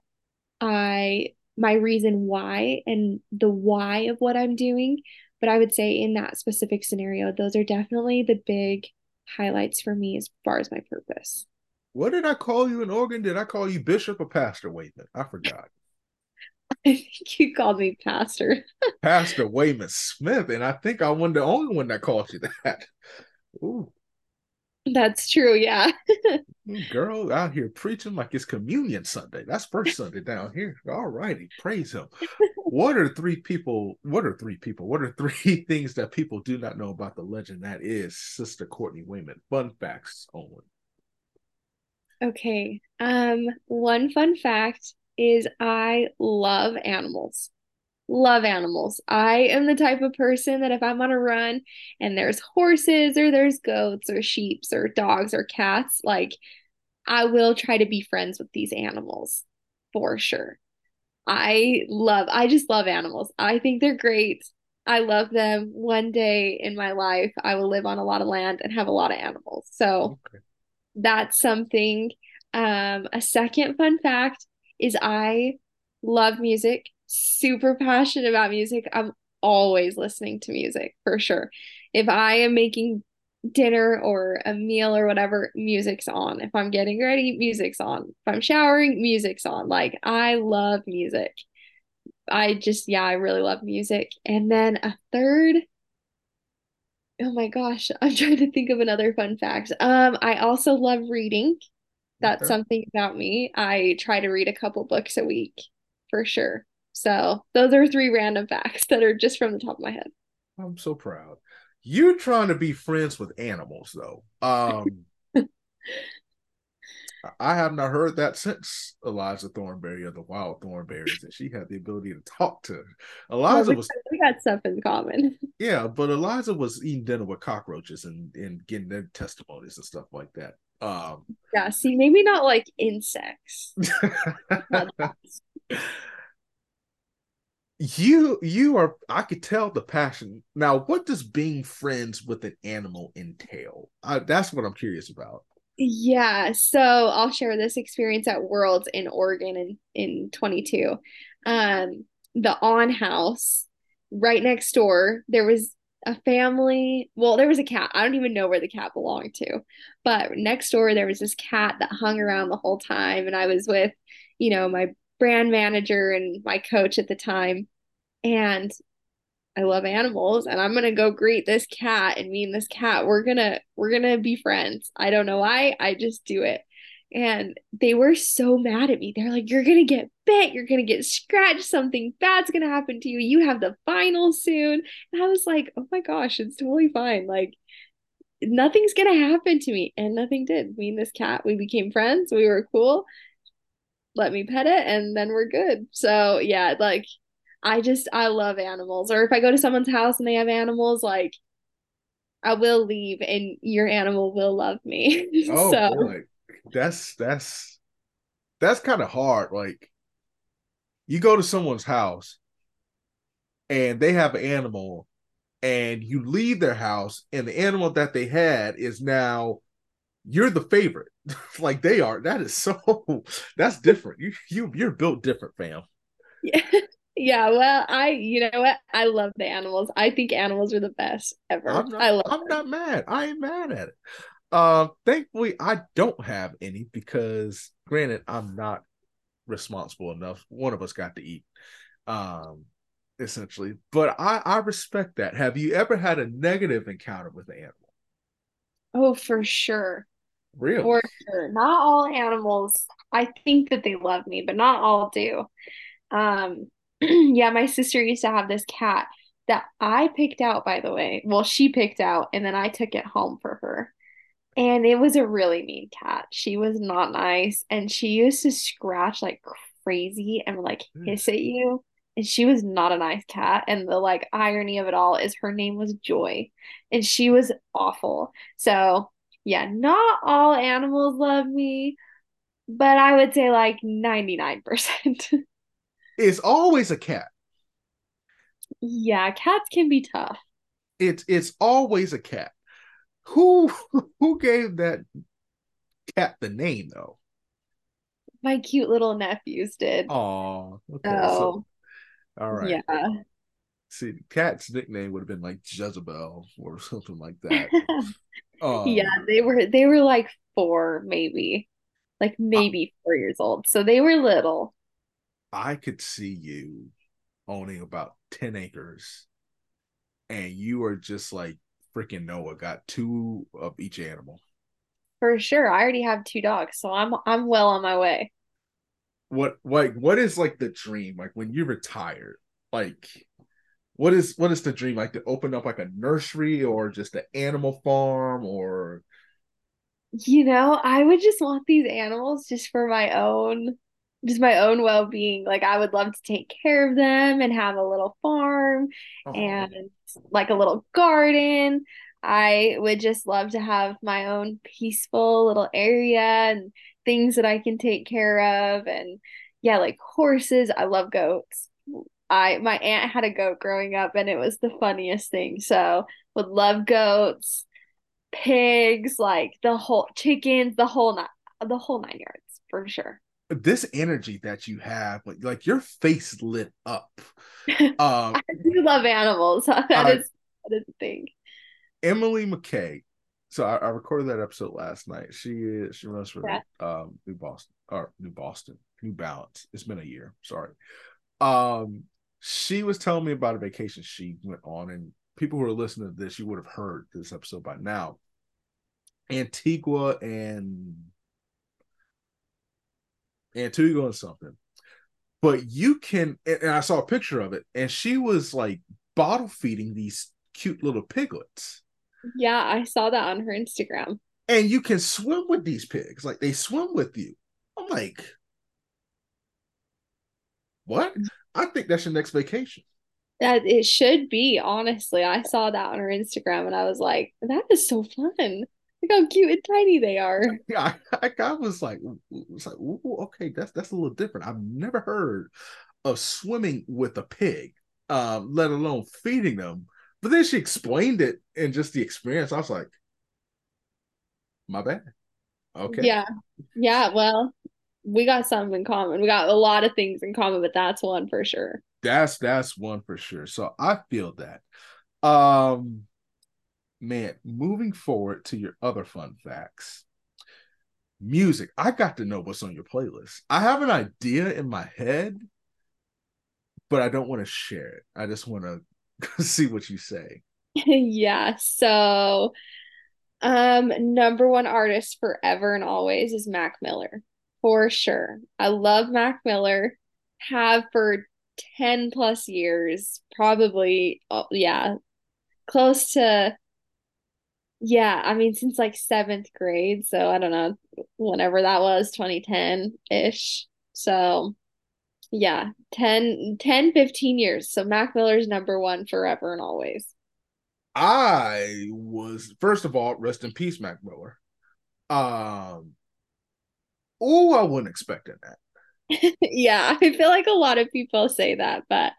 I, my reason why and the why of what I'm doing. But I would say in that specific scenario, those are definitely the big highlights for me as far as my purpose. What did I call you in Oregon? Did I call you bishop or pastor? Wayment? I forgot. I think you called me Pastor. Pastor Wayment Smith, and I think I wasn't the only one that called you that. Ooh. That's true, yeah. Girl out here preaching like it's communion Sunday. That's first Sunday down here. All righty. Praise him. what are three people? What are three people? What are three things that people do not know about the legend that is Sister Courtney Wayment? Fun facts only. Okay. Um, one fun fact is I love animals love animals. I am the type of person that if I'm on a run and there's horses or there's goats or sheep or dogs or cats, like I will try to be friends with these animals for sure. I love, I just love animals. I think they're great. I love them. One day in my life, I will live on a lot of land and have a lot of animals. So okay. that's something. Um, a second fun fact is I love music super passionate about music, I'm always listening to music for sure. If I am making dinner or a meal or whatever, music's on. If I'm getting ready, music's on. If I'm showering, music's on. Like I love music. I just yeah, I really love music. And then a third Oh my gosh, I'm trying to think of another fun fact. Um I also love reading. That's okay. something about me. I try to read a couple books a week for sure. So those are three random facts that are just from the top of my head. I'm so proud. You're trying to be friends with animals, though. Um, I have not heard that since Eliza Thornberry of the Wild Thornberries, and she had the ability to talk to. Eliza well, we, was we got stuff in common. Yeah, but Eliza was eating dinner with cockroaches and and getting their testimonies and stuff like that. Um, yeah, see, maybe not like insects you you are i could tell the passion. Now what does being friends with an animal entail? I, that's what i'm curious about. Yeah so i'll share this experience at worlds in oregon in in 22 um the on house right next door there was a family well there was a cat. I don't even know where the cat belonged to but next door there was this cat that hung around the whole time and i was with you know my brand manager and my coach at the time. And I love animals and I'm gonna go greet this cat and me and this cat, we're gonna we're gonna be friends. I don't know why, I just do it. And they were so mad at me. They're like, You're gonna get bit, you're gonna get scratched, something bad's gonna happen to you. You have the final soon. And I was like, Oh my gosh, it's totally fine. Like nothing's gonna happen to me. And nothing did. Me and this cat, we became friends, we were cool let me pet it and then we're good. So yeah, like I just I love animals. Or if I go to someone's house and they have animals, like I will leave and your animal will love me. Oh so. boy. That's that's that's kind of hard. Like you go to someone's house and they have an animal and you leave their house and the animal that they had is now you're the favorite. Like they are. That is so that's different. You you you're built different fam. Yeah yeah well i you know what? I love the animals. I think animals are the best ever. I'm not, i love i'm them. not mad. I ain't mad at it. Uh thankfully i don't have any because granted i'm not responsible enough. One of us got to eat um essentially. But i i respect that. Have you ever had a negative encounter with an animal? Oh for sure Really? For sure. Not all animals. I think that they love me, but not all do. Um, yeah, my sister used to have this cat that I picked out, by the way. Well, she picked out, and then I took it home for her. And it was a really mean cat. She was not nice, and she used to scratch like crazy and like hiss at you. And she was not a nice cat. And the like irony of it all is her name was Joy, and she was awful. So yeah, not all animals love me, but I would say like 99%. it's always a cat. Yeah, cats can be tough. It's it's always a cat. Who who gave that cat the name though? My cute little nephews did. Oh, okay. So, so, all right. Yeah. See, cat's nickname would have been like Jezebel or something like that. Um, yeah, they were they were like four, maybe, like maybe four years old. So they were little. I could see you owning about 10 acres and you are just like freaking Noah, got two of each animal. For sure. I already have two dogs, so I'm I'm well on my way. What like what is like the dream? Like when you retire, like what is what is the dream? Like to open up like a nursery or just an animal farm or You know, I would just want these animals just for my own just my own well-being. Like I would love to take care of them and have a little farm oh and like a little garden. I would just love to have my own peaceful little area and things that I can take care of and yeah, like horses. I love goats. I my aunt had a goat growing up and it was the funniest thing. So would love goats, pigs, like the whole chickens, the whole nine, the whole nine yards for sure. this energy that you have, like like your face lit up. Um, I do love animals. That uh is that is the thing. Emily Mackay. So I, I recorded that episode last night. She is she runs for Yeah. um New Boston or New Boston, New Balance. It's been a year. Sorry. Um, she was telling me about a vacation she went on, and people who are listening to this, you would have heard this episode by now. Antigua and Antigua and something. But you can, and and I saw a picture of it, and she was like bottle feeding these cute little piglets. Yeah, I saw that on her Instagram. And you can swim with these pigs, like they swim with you. I'm like, what? I think that's your next vacation. That it should be, honestly. I saw that on her Instagram and I was like, that is so fun. Look how cute and tiny they are. Yeah, I, I, was like, was like, okay, that's that's a little different. I've never heard of swimming with a pig, um, let alone feeding them. But then she explained it and just the experience. I was like, my bad. Okay, Yeah. Yeah, well, we got something in common. We got a lot of things in common, but that's one for sure. that's that's one for sure. So I feel that. Um, man, moving forward to your other fun facts. Music. I got to know what's on your playlist. I have an idea in my head, but I don't want to share it. I just want to see what you say. Yeah, so um number one artist forever and always is Mac Miller. For sure. I love Mac Miller. Have for 10 plus years, probably oh, yeah, close to yeah, I mean since like seventh grade, so I don't know, whenever that was, 2010-ish. So yeah, 10, 10, 15 years. So Mac Miller's number one forever and always. I was first of all, rest in peace, Mac Miller. Um, oh, I wasn't expecting that. Yeah, I feel like a lot of people say that, but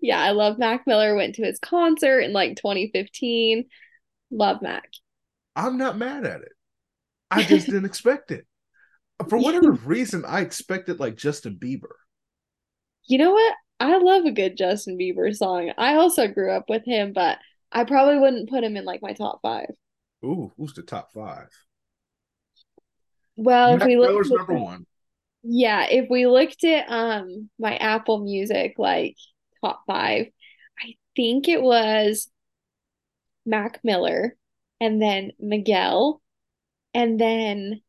yeah, I love Mac Miller. Went to his concert in like 2015. Love Mac. I'm not mad at it. I just didn't expect it. For whatever reason, I expected like Justin Bieber. You know what? I love a good Justin Bieber song. I also grew up with him, but I probably wouldn't put him in like my top five. Ooh, who's the top five? Well, if we look number one. yeah, if we looked at um my Apple Music like top five, I think it was Mac Miller and then Miguel and then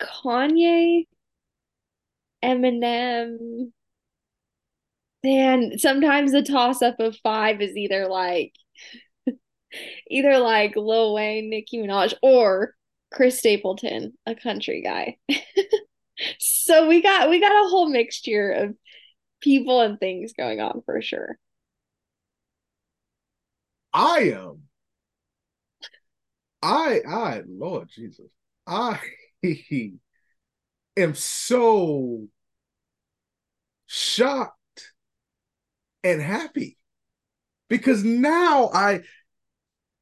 Kanye, Eminem. And sometimes the toss up of five is either like either like Lil Wayne, Nicki Minaj, or Chris Stapleton, a country guy. So we got we got a whole mixture of people and things going on for sure. I am. I I Lord Jesus. I am so shocked and happy because now I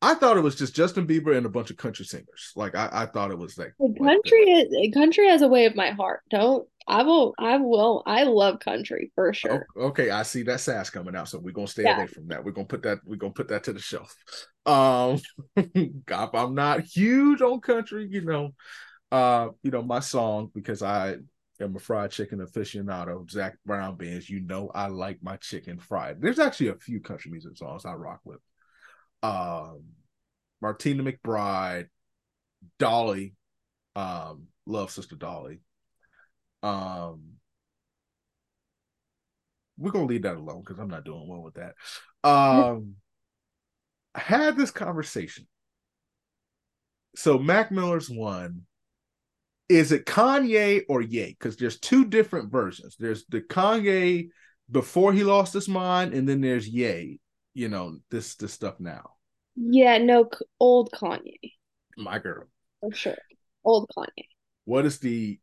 I thought it was just Justin Bieber and a bunch of country singers. Like I, I thought it was like, The like country is country has a way of my heart. Don't I will I will I love country for Oh, sure. okay, I see that sass coming out, so we're gonna stay Yeah. away from that. We're gonna put that we're gonna put that to the shelf. Um, God, I'm not huge on country, you know. Uh, you know my song because I am a fried chicken aficionado. Zac Brown bands, you know I like my chicken fried. There's actually a few country music songs I rock with. Um, Martina McBride, Dolly, um, love Sister Dolly. Um, we're gonna leave that alone because I'm not doing well with that. Um, I had this conversation. So Mac Miller's one. Is it Kanye or Ye? Because there's two different versions. There's the Kanye before he lost his mind, and then there's Ye. You know this this stuff now. Yeah, no, old Kanye. My girl. For sure. Old Kanye. What is the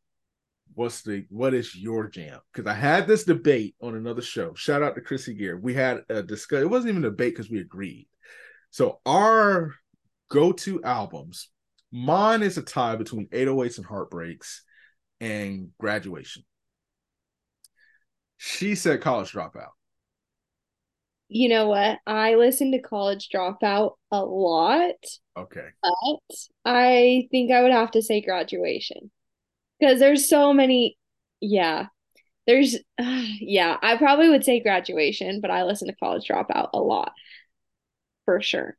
what's the what is your jam? Because I had this debate on another show. Shout out to Krissy Gear. We had a discuss. It wasn't even a debate because we agreed. So our go-to albums, mine is a tie between 808s and Heartbreaks and Graduation. She said College Dropout. You know what? I listen to College Dropout a lot. Okay. But I think I would have to say Graduation because there's so many yeah there's uh, yeah i probably would say graduation but i listen to college dropout a lot for sure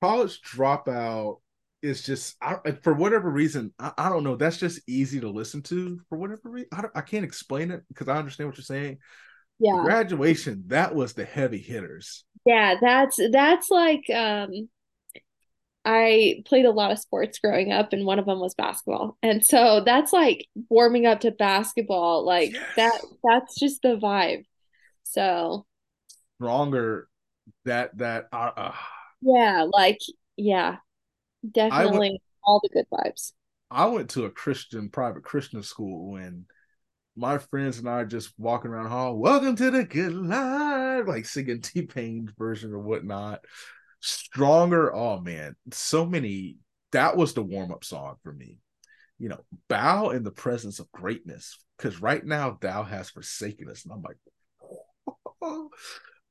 college dropout is just I, for whatever reason I, I, don't know that's just easy to listen to for whatever reason i, I can't explain it because i understand what you're saying yeah graduation that was the heavy hitters yeah that's that's like um I played a lot of sports growing up, and one of them was basketball. And so that's like warming up to basketball. Like yes. that, that's just the vibe. So stronger that, that, uh, uh. yeah, like, yeah, definitely went, all the good vibes. I went to a Christian, private Christian school when my friends and I are just walking around the hall, welcome to the good life, like singing T Pain's version or whatnot stronger. Oh man, so many. That was the warm up song for me. You know, bow in the presence of greatness, because right now thou has forsaken us, and I'm like,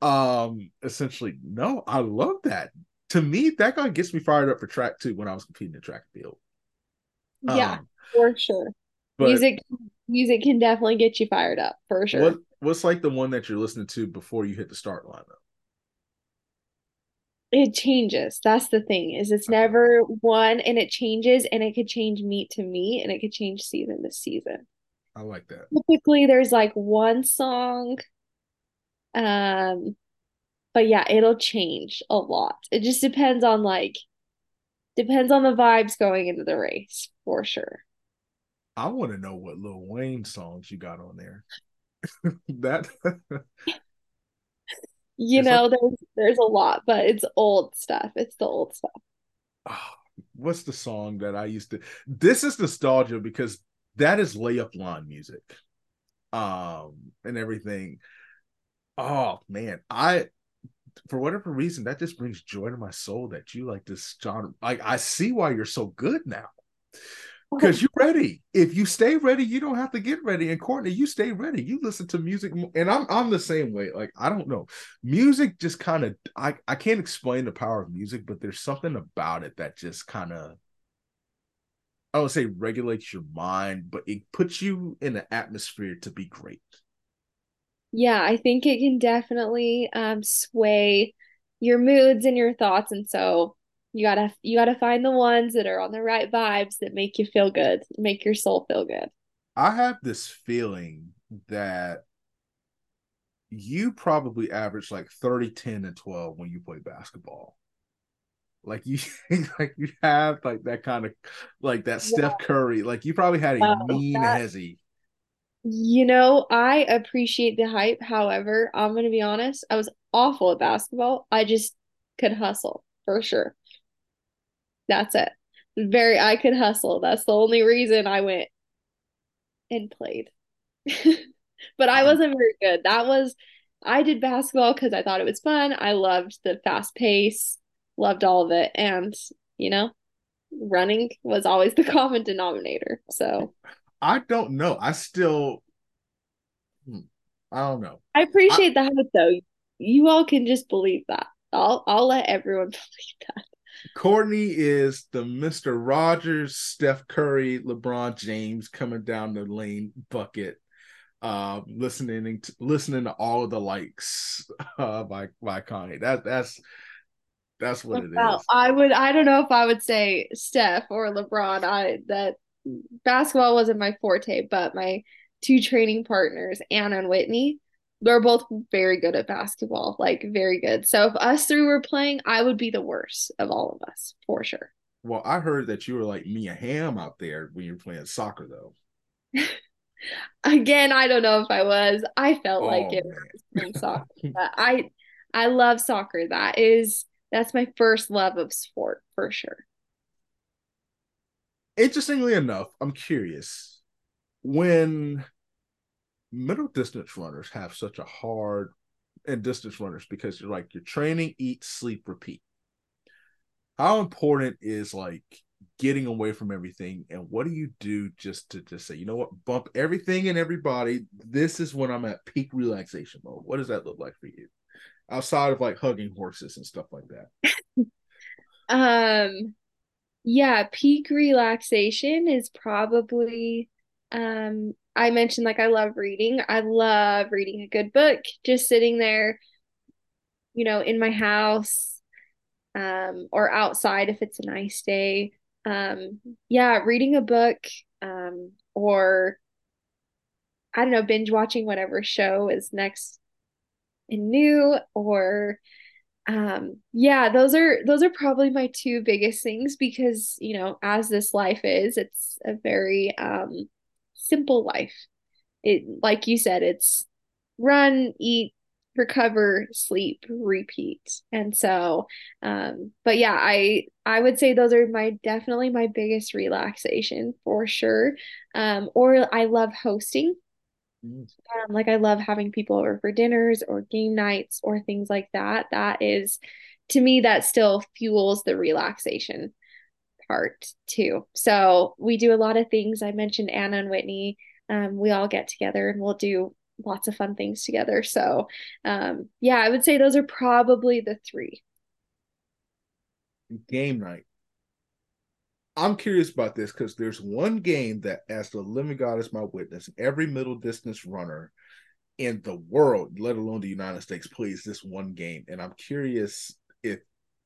um, essentially, no, I love that. To me, that guy gets me fired up for track two when I was competing in track and field. Yeah, um, for sure. But, music, music can definitely get you fired up for sure. What, what's like the one that you're listening to before you hit the start line though? it changes. That's the thing is it's never one and it changes and it could change meet to meet and it could change season to season. I like that. Typically there's like one song um but yeah it'll change a lot. It just depends on like depends on the vibes going into the race for sure i want to know what lil wayne songs you got on there that you know, like, there's there's a lot, but it's old stuff. It's the old stuff. Oh, what's the song that I used to? This is nostalgia because that is layup line music, um, and everything. Oh man, I for whatever reason that just brings joy to my soul that you like this genre. Like I see why you're so good now because you're ready. If you stay ready, you don't have to get ready. And Courtney, you stay ready. You listen to music, and I'm I'm the same way. Like I don't know, music just kind of I I can't explain the power of music, but there's something about it that just kind of I don't say regulates your mind, but it puts you in an atmosphere to be great. Yeah, I think it can definitely um, sway your moods and your thoughts, and so you gotta you gotta find the ones that are on the right vibes that make you feel good make your soul feel good. I have this feeling that you probably average like 30 10 and 12 when you play basketball. Like you like you have like that kind of like that yeah. steph curry like you probably had a wow, mean that, hezzy. You know i appreciate the hype. However i'm gonna be honest i was awful at basketball. I just could hustle for sure that's it. Very, I could hustle. That's the only reason I went and played. but I wasn't very good. That was, I did basketball because I thought it was fun. I loved the fast pace, loved all of it. And, you know, running was always the common denominator. So I don't know. I still, hmm, I don't know. I appreciate I, the hype though. You all can just believe that. I'll I'll let everyone believe that. Courtney is the Mr. Rogers, Steph Curry, LeBron James coming down the lane bucket, uh, listening to listening to all of the likes uh, by by Kanye. That that's that's what it well, is. I would I don't know if I would say Steph or LeBron. I that basketball wasn't my forte, but my two training partners, Anna and Whitney, they're both very good at basketball, like very good. So if us three were playing, I would be the worst of all of us for sure. Well, I heard that you were like Mia Hamm out there when you were playing soccer, though. Again, I don't know if I was. I felt oh, like it was playing soccer, but I I love soccer. That is that's my first love of sport for sure. Interestingly enough, I'm curious when middle distance runners have such a hard and distance runners because you're like you're training, eat, sleep, repeat. How important is like getting away from everything and what do you do just to just say, you know what, bump everything and everybody. This is when I'm at peak relaxation mode. What does that look like for you? Outside of like hugging horses and stuff like that. um yeah, peak relaxation is probably um I mentioned like I love reading. I love reading a good book, just sitting there, you know, in my house um, or outside if it's a nice day. Um, yeah, reading a book um, or I don't know, binge watching whatever show is next and new or um yeah those are those are probably my two biggest things because you know as this life is it's a very um simple life. It like you said, it's run, eat, recover, sleep, repeat. And so um but yeah, I I would say those are my definitely my biggest relaxation for sure. Um or I love hosting. Mm. Um, like I love having people over for dinners or game nights or things like that. That is to me that still fuels the relaxation part too. So we do a lot of things. I mentioned Anna and Whitney. Um, we all get together and we'll do lots of fun things together. So um, yeah, I would say those are probably the three. Game night. I'm curious about this because there's one game that, as the living God is my witness, every middle distance runner in the world, let alone the United States, plays this one game. And I'm curious if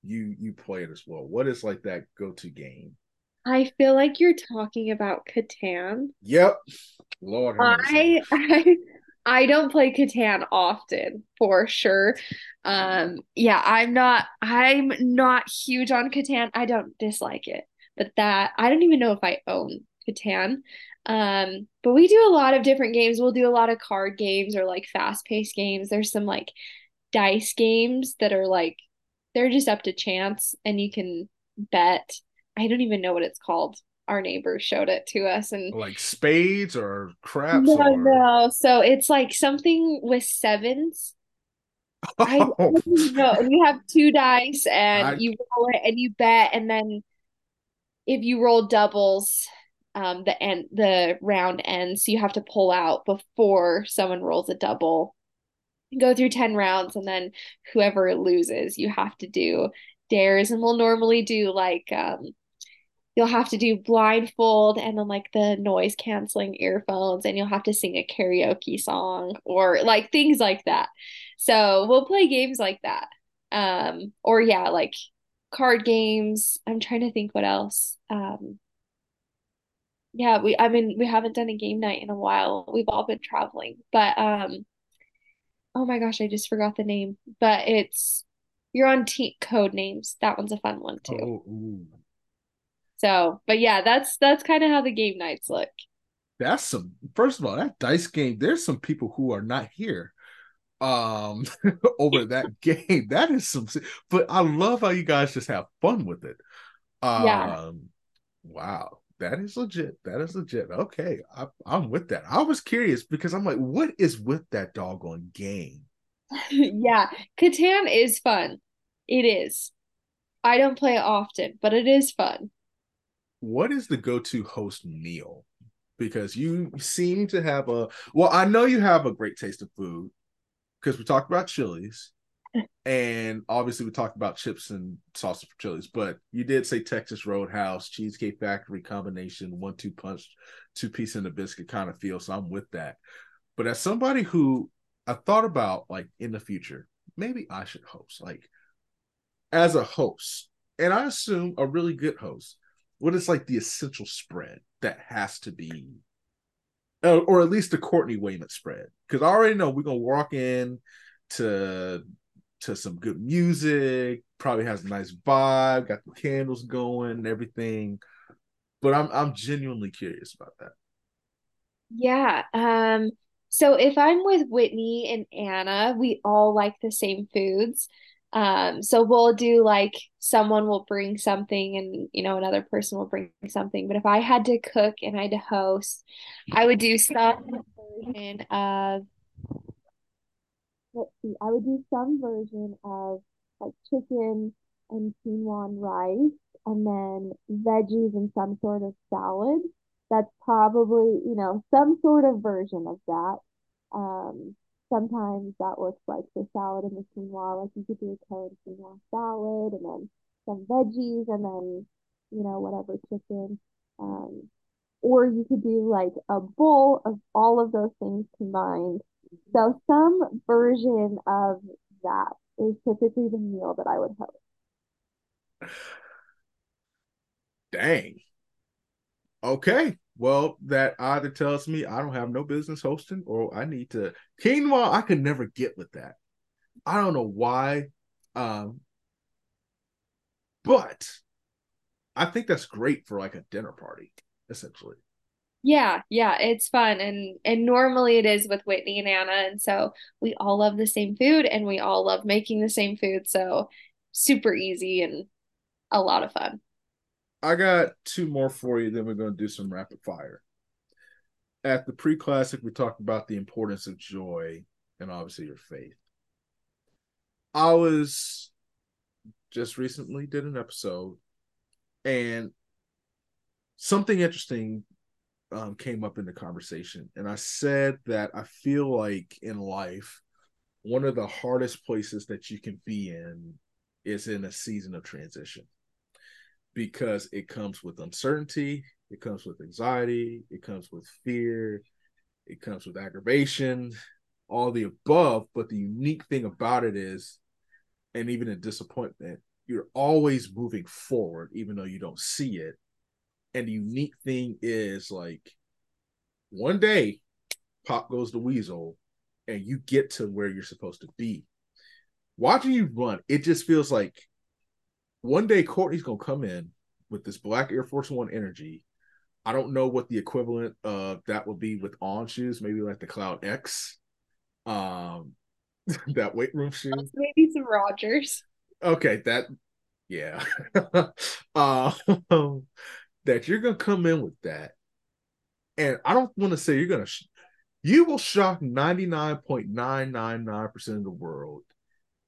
you you play it as well. What is like that go to game? I feel like you're talking about Catan. Yep. Lord. I I I don't play Catan often for sure. Um yeah, I'm not I'm not huge on Catan. I don't dislike it. But that I don't even know if I own Catan. Um but we do a lot of different games. We'll do a lot of card games or like fast-paced games. There's some like dice games that are like they're just up to chance and you can bet. I don't even know what it's called. Our neighbors showed it to us and like spades or craps. No, or... no. So it's like something with sevens. Oh. I don't know. You have two dice and I... you roll it and you bet, and then if you roll doubles, um, the end the round ends. So you have to pull out before someone rolls a double go through 10 rounds and then whoever loses you have to do dares. And we'll normally do like um you'll have to do blindfold and then like the noise canceling earphones and you'll have to sing a karaoke song or like things like that. So we'll play games like that. Um or yeah like card games. I'm trying to think what else. Um yeah we i mean we haven't done a game night in a while. We've all been traveling. But um oh my gosh, I just forgot the name, but it's you're on code names. That one's a fun one too. Oh, so, but yeah, that's that's kind of how the game nights look. That's some first of all, that dice game, there's some people who are not here um over that game. That is some but I love how you guys just have fun with it. Um yeah. wow that is legit. That is legit. Okay, I, I'm with that. I was curious because I'm like, what is with that doggone game? yeah, Catan is fun. It is. I don't play it often, but it is fun. What is the go-to host meal? Because you seem to have a well, I know you have a great taste of food because we talked about Chili's. And obviously we talked about chips and salsa for Chili's, but you did say Texas Roadhouse, Cheesecake Factory combination, one two punch, two piece in a biscuit kind of feel. So I'm with that. But as somebody who I thought about like in the future, maybe I should host like as a host, and I assume a really good host. What is like the essential spread that has to be, or at least the Courtney Wayment spread? Because I already know we're gonna walk in to to some good music, probably has a nice vibe, got the candles going and everything. But I'm I'm genuinely curious about that. Yeah. Um, so if I'm with Whitney and Anna, we all like the same foods. Um, so we'll do like someone will bring something and you know another person will bring something. But if I had to cook and I had to host, I would do some version of let's see, I would do some version of like chicken and quinoa and rice and then veggies and some sort of salad. That's probably, you know, some sort of version of that. Um, sometimes that looks like the salad and the quinoa, like you could do a cone quinoa salad and then some veggies and then, you know, whatever chicken. Um, or you could do like a bowl of all of those things combined so some version of that is typically the meal that I would host. Dang. Okay. Well, that either tells me I don't have no business hosting or I need to quinoa. I could never get with that. I don't know why. Um, but I think that's great for like a dinner party, essentially. Yeah, yeah, it's fun and and normally it is with Whitney and Anna and so we all love the same food and we all love making the same food so super easy and a lot of fun. I got two more for you then we're going to do some rapid fire. At the pre-classic we talked about the importance of joy and obviously your faith. I was just recently did an episode and something interesting um, came up in the conversation, and I said that I feel like in life, one of the hardest places that you can be in is in a season of transition because it comes with uncertainty, it comes with anxiety, it comes with fear, it comes with aggravation, all the above. But the unique thing about it is, and even in disappointment, you're always moving forward, even though you don't see it and the unique thing is like one day pop goes the weasel and you get to where you're supposed to be. Watching you run, it just feels like one day Courtney's gonna come in with this black Air Force One energy. I don't know what the equivalent of that would be with on shoes, maybe like the Cloud X. Um that weight room shoe. Maybe some Rogers. Okay, that yeah. um that you're gonna come in with that, and I don't want to say you're gonna, sh- you will shock ninety nine point nine nine nine percent of the world,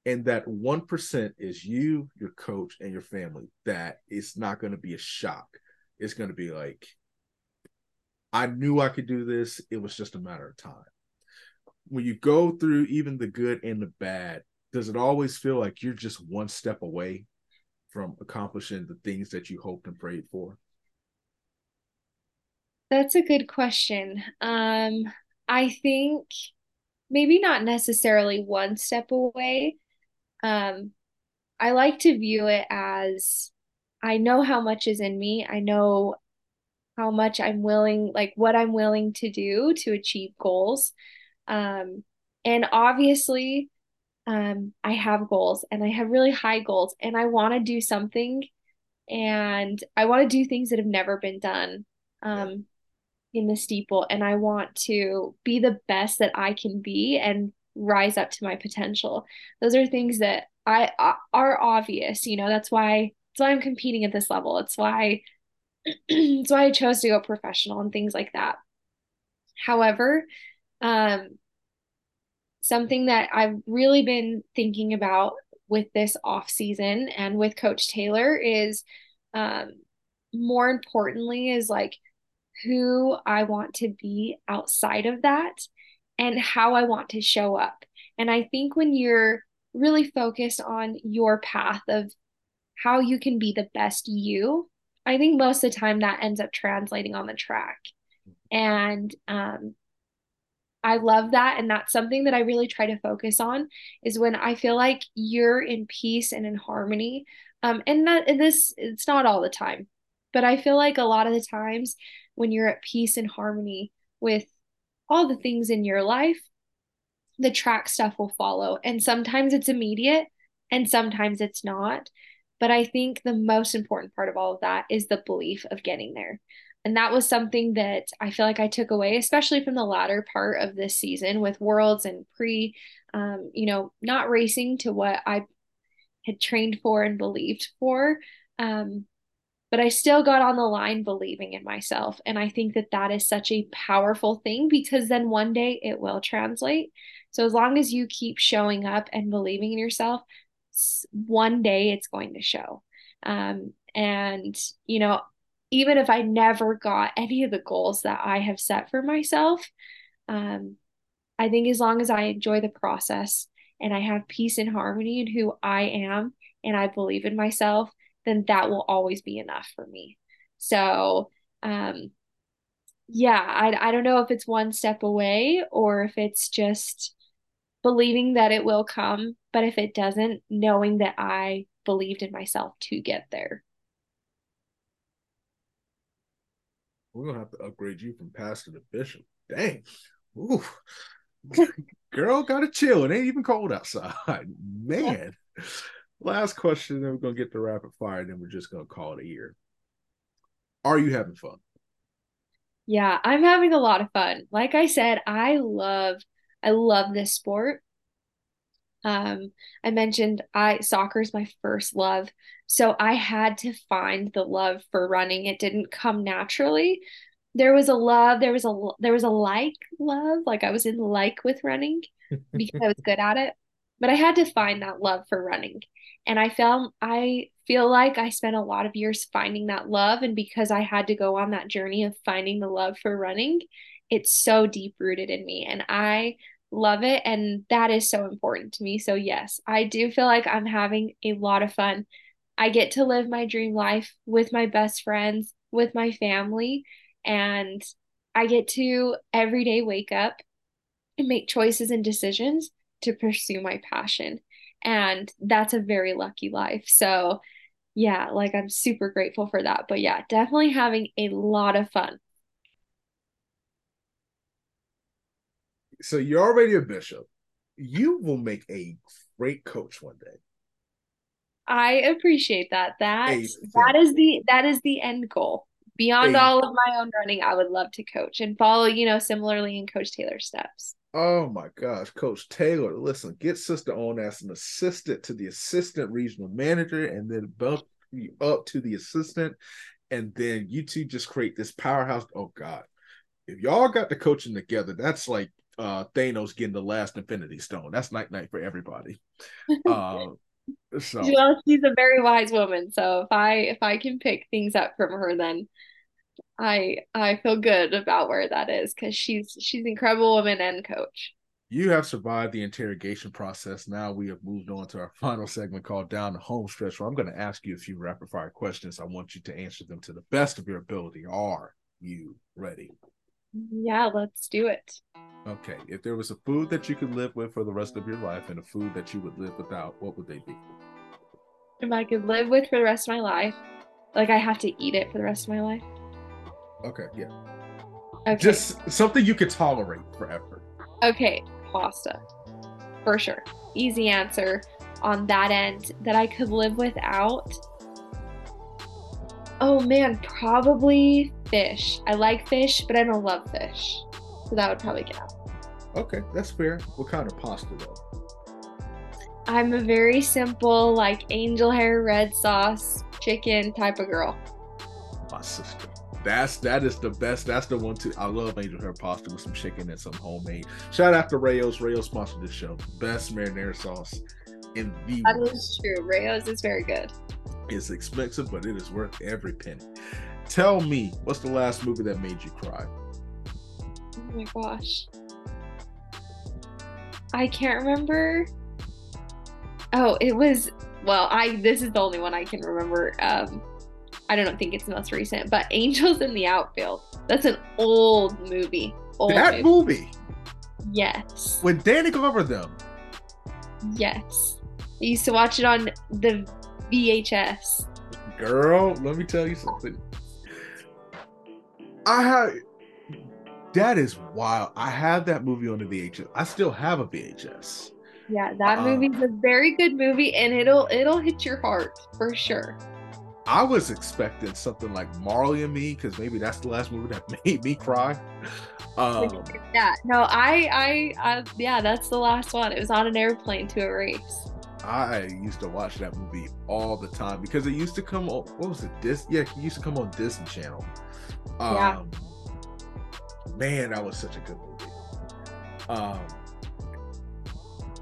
and that one percent is you, your coach, and your family. That it's not gonna be a shock. It's gonna be like, I knew I could do this. It was just a matter of time. When you go through even the good and the bad, does it always feel like you're just one step away from accomplishing the things that you hoped and prayed for? That's a good question. Um, I think maybe not necessarily one step away. Um, I like to view it as I know how much is in me. I know how much I'm willing, like what I'm willing to do to achieve goals. Um, and obviously, um, I have goals and I have really high goals and I want to do something and I want to do things that have never been done. Um, in the steeple and I want to be the best that I can be and rise up to my potential. Those are things that I are obvious, you know, that's why that's why I'm competing at this level. It's why it's why I chose to go professional and things like that. However, um something that I've really been thinking about with this off season and with coach Taylor is um more importantly is like who I want to be outside of that and how I want to show up. And I think when you're really focused on your path of how you can be the best you, I think most of the time that ends up translating on the track. And um, I love that. And that's something that I really try to focus on is when I feel like you're in peace and in harmony. Um, and that and this it's not all the time, but I feel like a lot of the times when you're at peace and harmony with all the things in your life, the track stuff will follow. And sometimes it's immediate and sometimes it's not. But I think the most important part of all of that is the belief of getting there. And that was something that I feel like I took away, especially from the latter part of this season with Worlds and pre, um, you know, not racing to what I had trained for and believed for. Um, but I still got on the line believing in myself. And I think that that is such a powerful thing because then one day it will translate. So as long as you keep showing up and believing in yourself, one day it's going to show. Um, and, you know, even if I never got any of the goals that I have set for myself, um, I think as long as I enjoy the process and I have peace and harmony in who I am and I believe in myself, then that will always be enough for me. So, um, yeah, I, I don't know if it's one step away or if it's just believing that it will come. But if it doesn't, knowing that I believed in myself to get there. We're gonna have to upgrade you from pastor to bishop. Dang. Ooh. Girl, gotta chill. It ain't even cold outside. Man. Last question, then we're gonna get the rapid fire, and then we're just gonna call it a year. Are you having fun? Yeah, I'm having a lot of fun. Like I said, I love I love this sport. Um, I mentioned I soccer is my first love. So I had to find the love for running. It didn't come naturally. There was a love, there was a there was a like love, like I was in like with running because I was good at it. But I had to find that love for running. And I felt I feel like I spent a lot of years finding that love and because I had to go on that journey of finding the love for running, it's so deep rooted in me and I love it and that is so important to me. So yes, I do feel like I'm having a lot of fun. I get to live my dream life with my best friends, with my family, and I get to every day wake up and make choices and decisions to pursue my passion. And that's a very lucky life. So, yeah, like I'm super grateful for that. But yeah, definitely having a lot of fun. So you're already a bishop. You will make a great coach one day. I appreciate that. That that is the that is the end goal. Beyond all of my own running, I would love to coach and follow, you know, similarly in Coach Taylor's steps. Oh my gosh, Coach Taylor, listen, get sister on as an assistant to the assistant regional manager and then bump you up to the assistant. And then you two just create this powerhouse. Oh God. If y'all got the coaching together, that's like uh Thanos getting the last Infinity Stone. That's night night for everybody. uh, so well, she's a very wise woman. So if I if I can pick things up from her, then I I feel good about where that is because she's she's an incredible woman and coach. You have survived the interrogation process. Now we have moved on to our final segment called Down the Home Stretch, where I'm going to ask you a few rapid fire questions. I want you to answer them to the best of your ability. Are you ready? Yeah, let's do it. Okay. If there was a food that you could live with for the rest of your life and a food that you would live without, what would they be? If I could live with for the rest of my life, like I have to eat it for the rest of my life. Okay, yeah. Okay. Just something you could tolerate forever. Okay, pasta. For sure. Easy answer on that end that I could live without. Oh man, probably fish. I like fish, but I don't love fish. So that would probably get out. Okay, that's fair. What kind of pasta though? I'm a very simple, like angel hair red sauce chicken type of girl. My sister. That's that is the best. That's the one too. I love angel hair pasta with some chicken and some homemade. Shout out to Rao's. Rao's sponsored this show. Best marinara sauce in the That world. is true. Rao's is very good. It's expensive, but it is worth every penny. Tell me, what's the last movie that made you cry? Oh my gosh. I can't remember Oh, it was well, I this is the only one I can remember. Um I don't think it's the most recent, but Angels in the Outfield. That's an old movie. Old that movie. Yes. With Danny Glover them. Yes. I used to watch it on the VHS. Girl, let me tell you something. I have that is wild. I have that movie on the VHS. I still have a VHS. Yeah, that uh, movie's a very good movie and it'll it'll hit your heart for sure. I was expecting something like Marley and Me because maybe that's the last movie that made me cry. Um, yeah, no, I, I, I, yeah, that's the last one. It was on an airplane to a race. I used to watch that movie all the time because it used to come on. What was it? This, yeah, it used to come on Disney Channel. Um, yeah. Man, that was such a good movie. Um,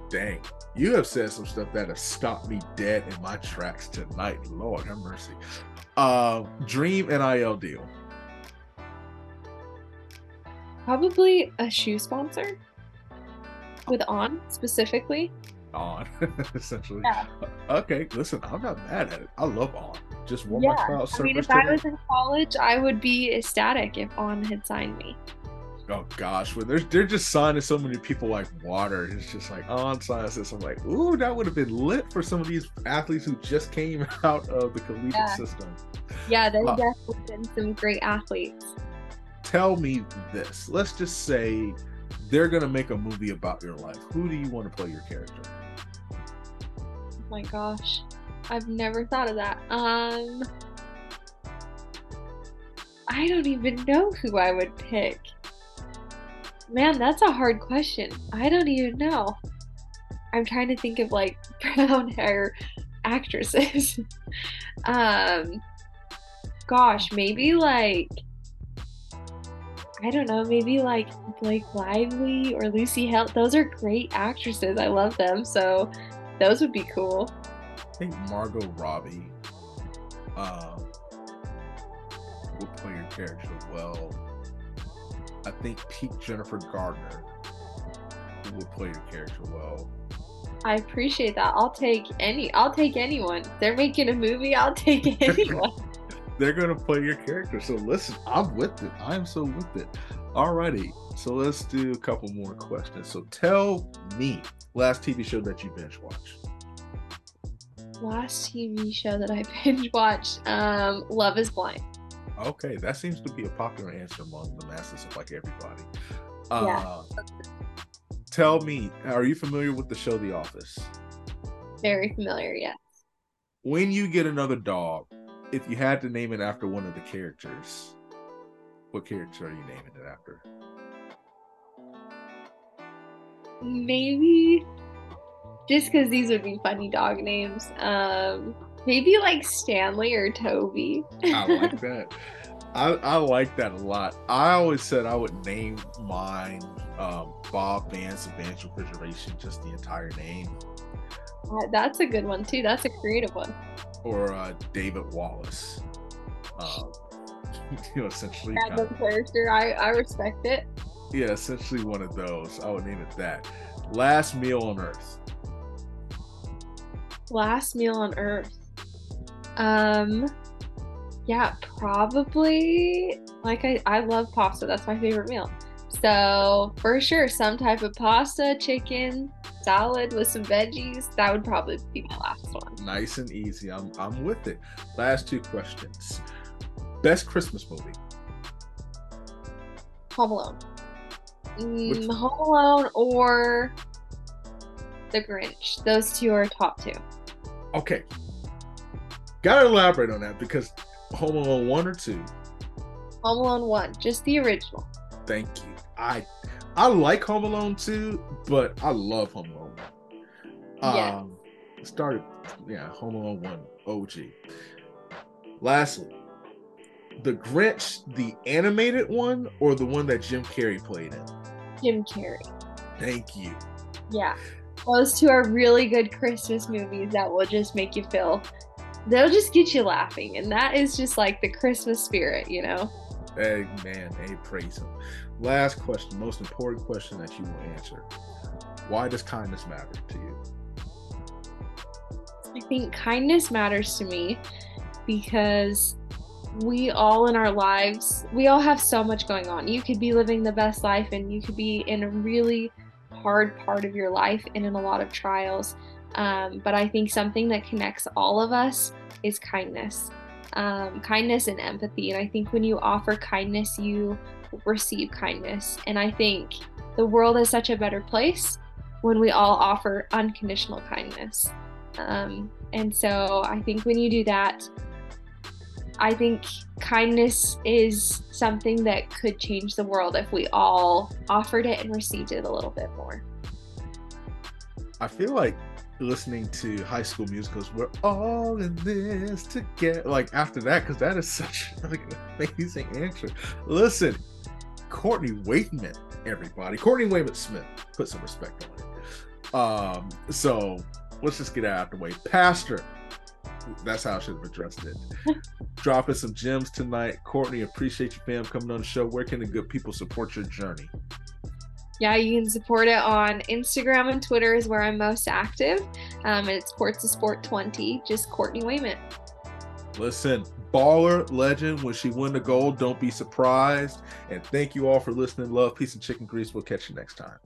dang, you have said some stuff that has stopped me dead in my tracks tonight. Lord have mercy. Uh, dream NIL deal. Probably a shoe sponsor with On specifically. On, essentially. Yeah. Okay, listen, I'm not mad at it. I love On. Just one yeah. more I mean, if I was in college, I would be ecstatic if On had signed me oh gosh, when they're they're just signing so many people like water. It's just like on signs this. I'm like, ooh, that would have been lit for some of these athletes who just came out of the collegiate yeah. system. Yeah, there's uh, definitely been some great athletes. Tell me this. Let's just say they're gonna make a movie about your life. Who do you want to play your character? Oh my gosh. I've never thought of that. Um I don't even know who I would pick. Man, that's a hard question. I don't even know. I'm trying to think of like brown hair actresses. um gosh, maybe like I don't know, maybe like Blake Lively or Lucy Hale. Those are great actresses. I love them. So those would be cool. I think Margot Robbie um, would play your character well. I think peak Jennifer Gardner would play your character well. I appreciate that. I'll take any. I'll take anyone. They're making a movie. I'll take anyone. They're gonna play your character. So listen, I'm with it. I am so with it. Alrighty. So let's do a couple more questions. So tell me, last TV show that you binge watched. Last TV show that I binge watched, um, Love Is Blind. Okay, that seems to be a popular answer among the masses of like everybody. Uh, yeah. Tell me, are you familiar with the show The Office? Very familiar, yes. When you get another dog, if you had to name it after one of the characters, what character are you naming it after? Maybe just because these would be funny dog names. Um, Maybe like Stanley or Toby. I like that. I, I like that a lot. I always said I would name mine um, Bob Vance Advanced Refrigeration, just the entire name. Uh, that's a good one too. That's a creative one. Or uh, David Wallace. Um, you know, essentially. Random kind of, character. I, I respect it. Yeah, essentially one of those. I would name it that. Last meal on Earth. Last meal on Earth. Um, yeah, probably. Like I, I love pasta. That's my favorite meal. So for sure, some type of pasta, chicken, salad with some veggies. That would probably be my last one. Nice and easy. I'm, I'm with it. Last two questions. Best Christmas movie. Home Alone. Mm, Home Alone or The Grinch. Those two are top two. Okay, Gotta elaborate on that because Home Alone one or two. Home Alone one, just the original. Thank you. I I like Home Alone two, but I love Home Alone one. Yeah. Um, started yeah, Home Alone one OG. Lastly, the Grinch, the animated one, or the one that Jim Carrey played in? Jim Carrey. Thank you. Yeah. Those two are really good Christmas movies that will just make you feel they'll just get you laughing. And that is just like the Christmas spirit, you know? Amen. Hey, praise him. Last question, most important question that you will answer. Why does kindness matter to you? I think kindness matters to me because we all in our lives, we all have so much going on. You could be living the best life and you could be in a really hard part of your life and in a lot of trials. Um, but I think something that connects all of us is kindness. Um, kindness and empathy. And I think when you offer kindness, you receive kindness. And I think the world is such a better place when we all offer unconditional kindness. Um, and so I think when you do that, I think kindness is something that could change the world if we all offered it and received it a little bit more. I feel like listening to high school musicals, we're all in this together. Like after that, because that is such like, an amazing answer. Listen, Courtney Wayment, everybody. Courtney Wayment Smith, put some respect on it. Um, so let's just get out of the way. Pastor, that's how I should have addressed it. Dropping some gems tonight. Courtney, appreciate you, fam, coming on the show. Where can the good people support your journey? Yeah, you can support it on Instagram and Twitter is where I'm most active. Um, and it's Courts of Sport 20, just Courtney Wayment. Listen, baller legend. When she win the gold, don't be surprised. And thank you all for listening. Love, peace, and chicken grease. We'll catch you next time.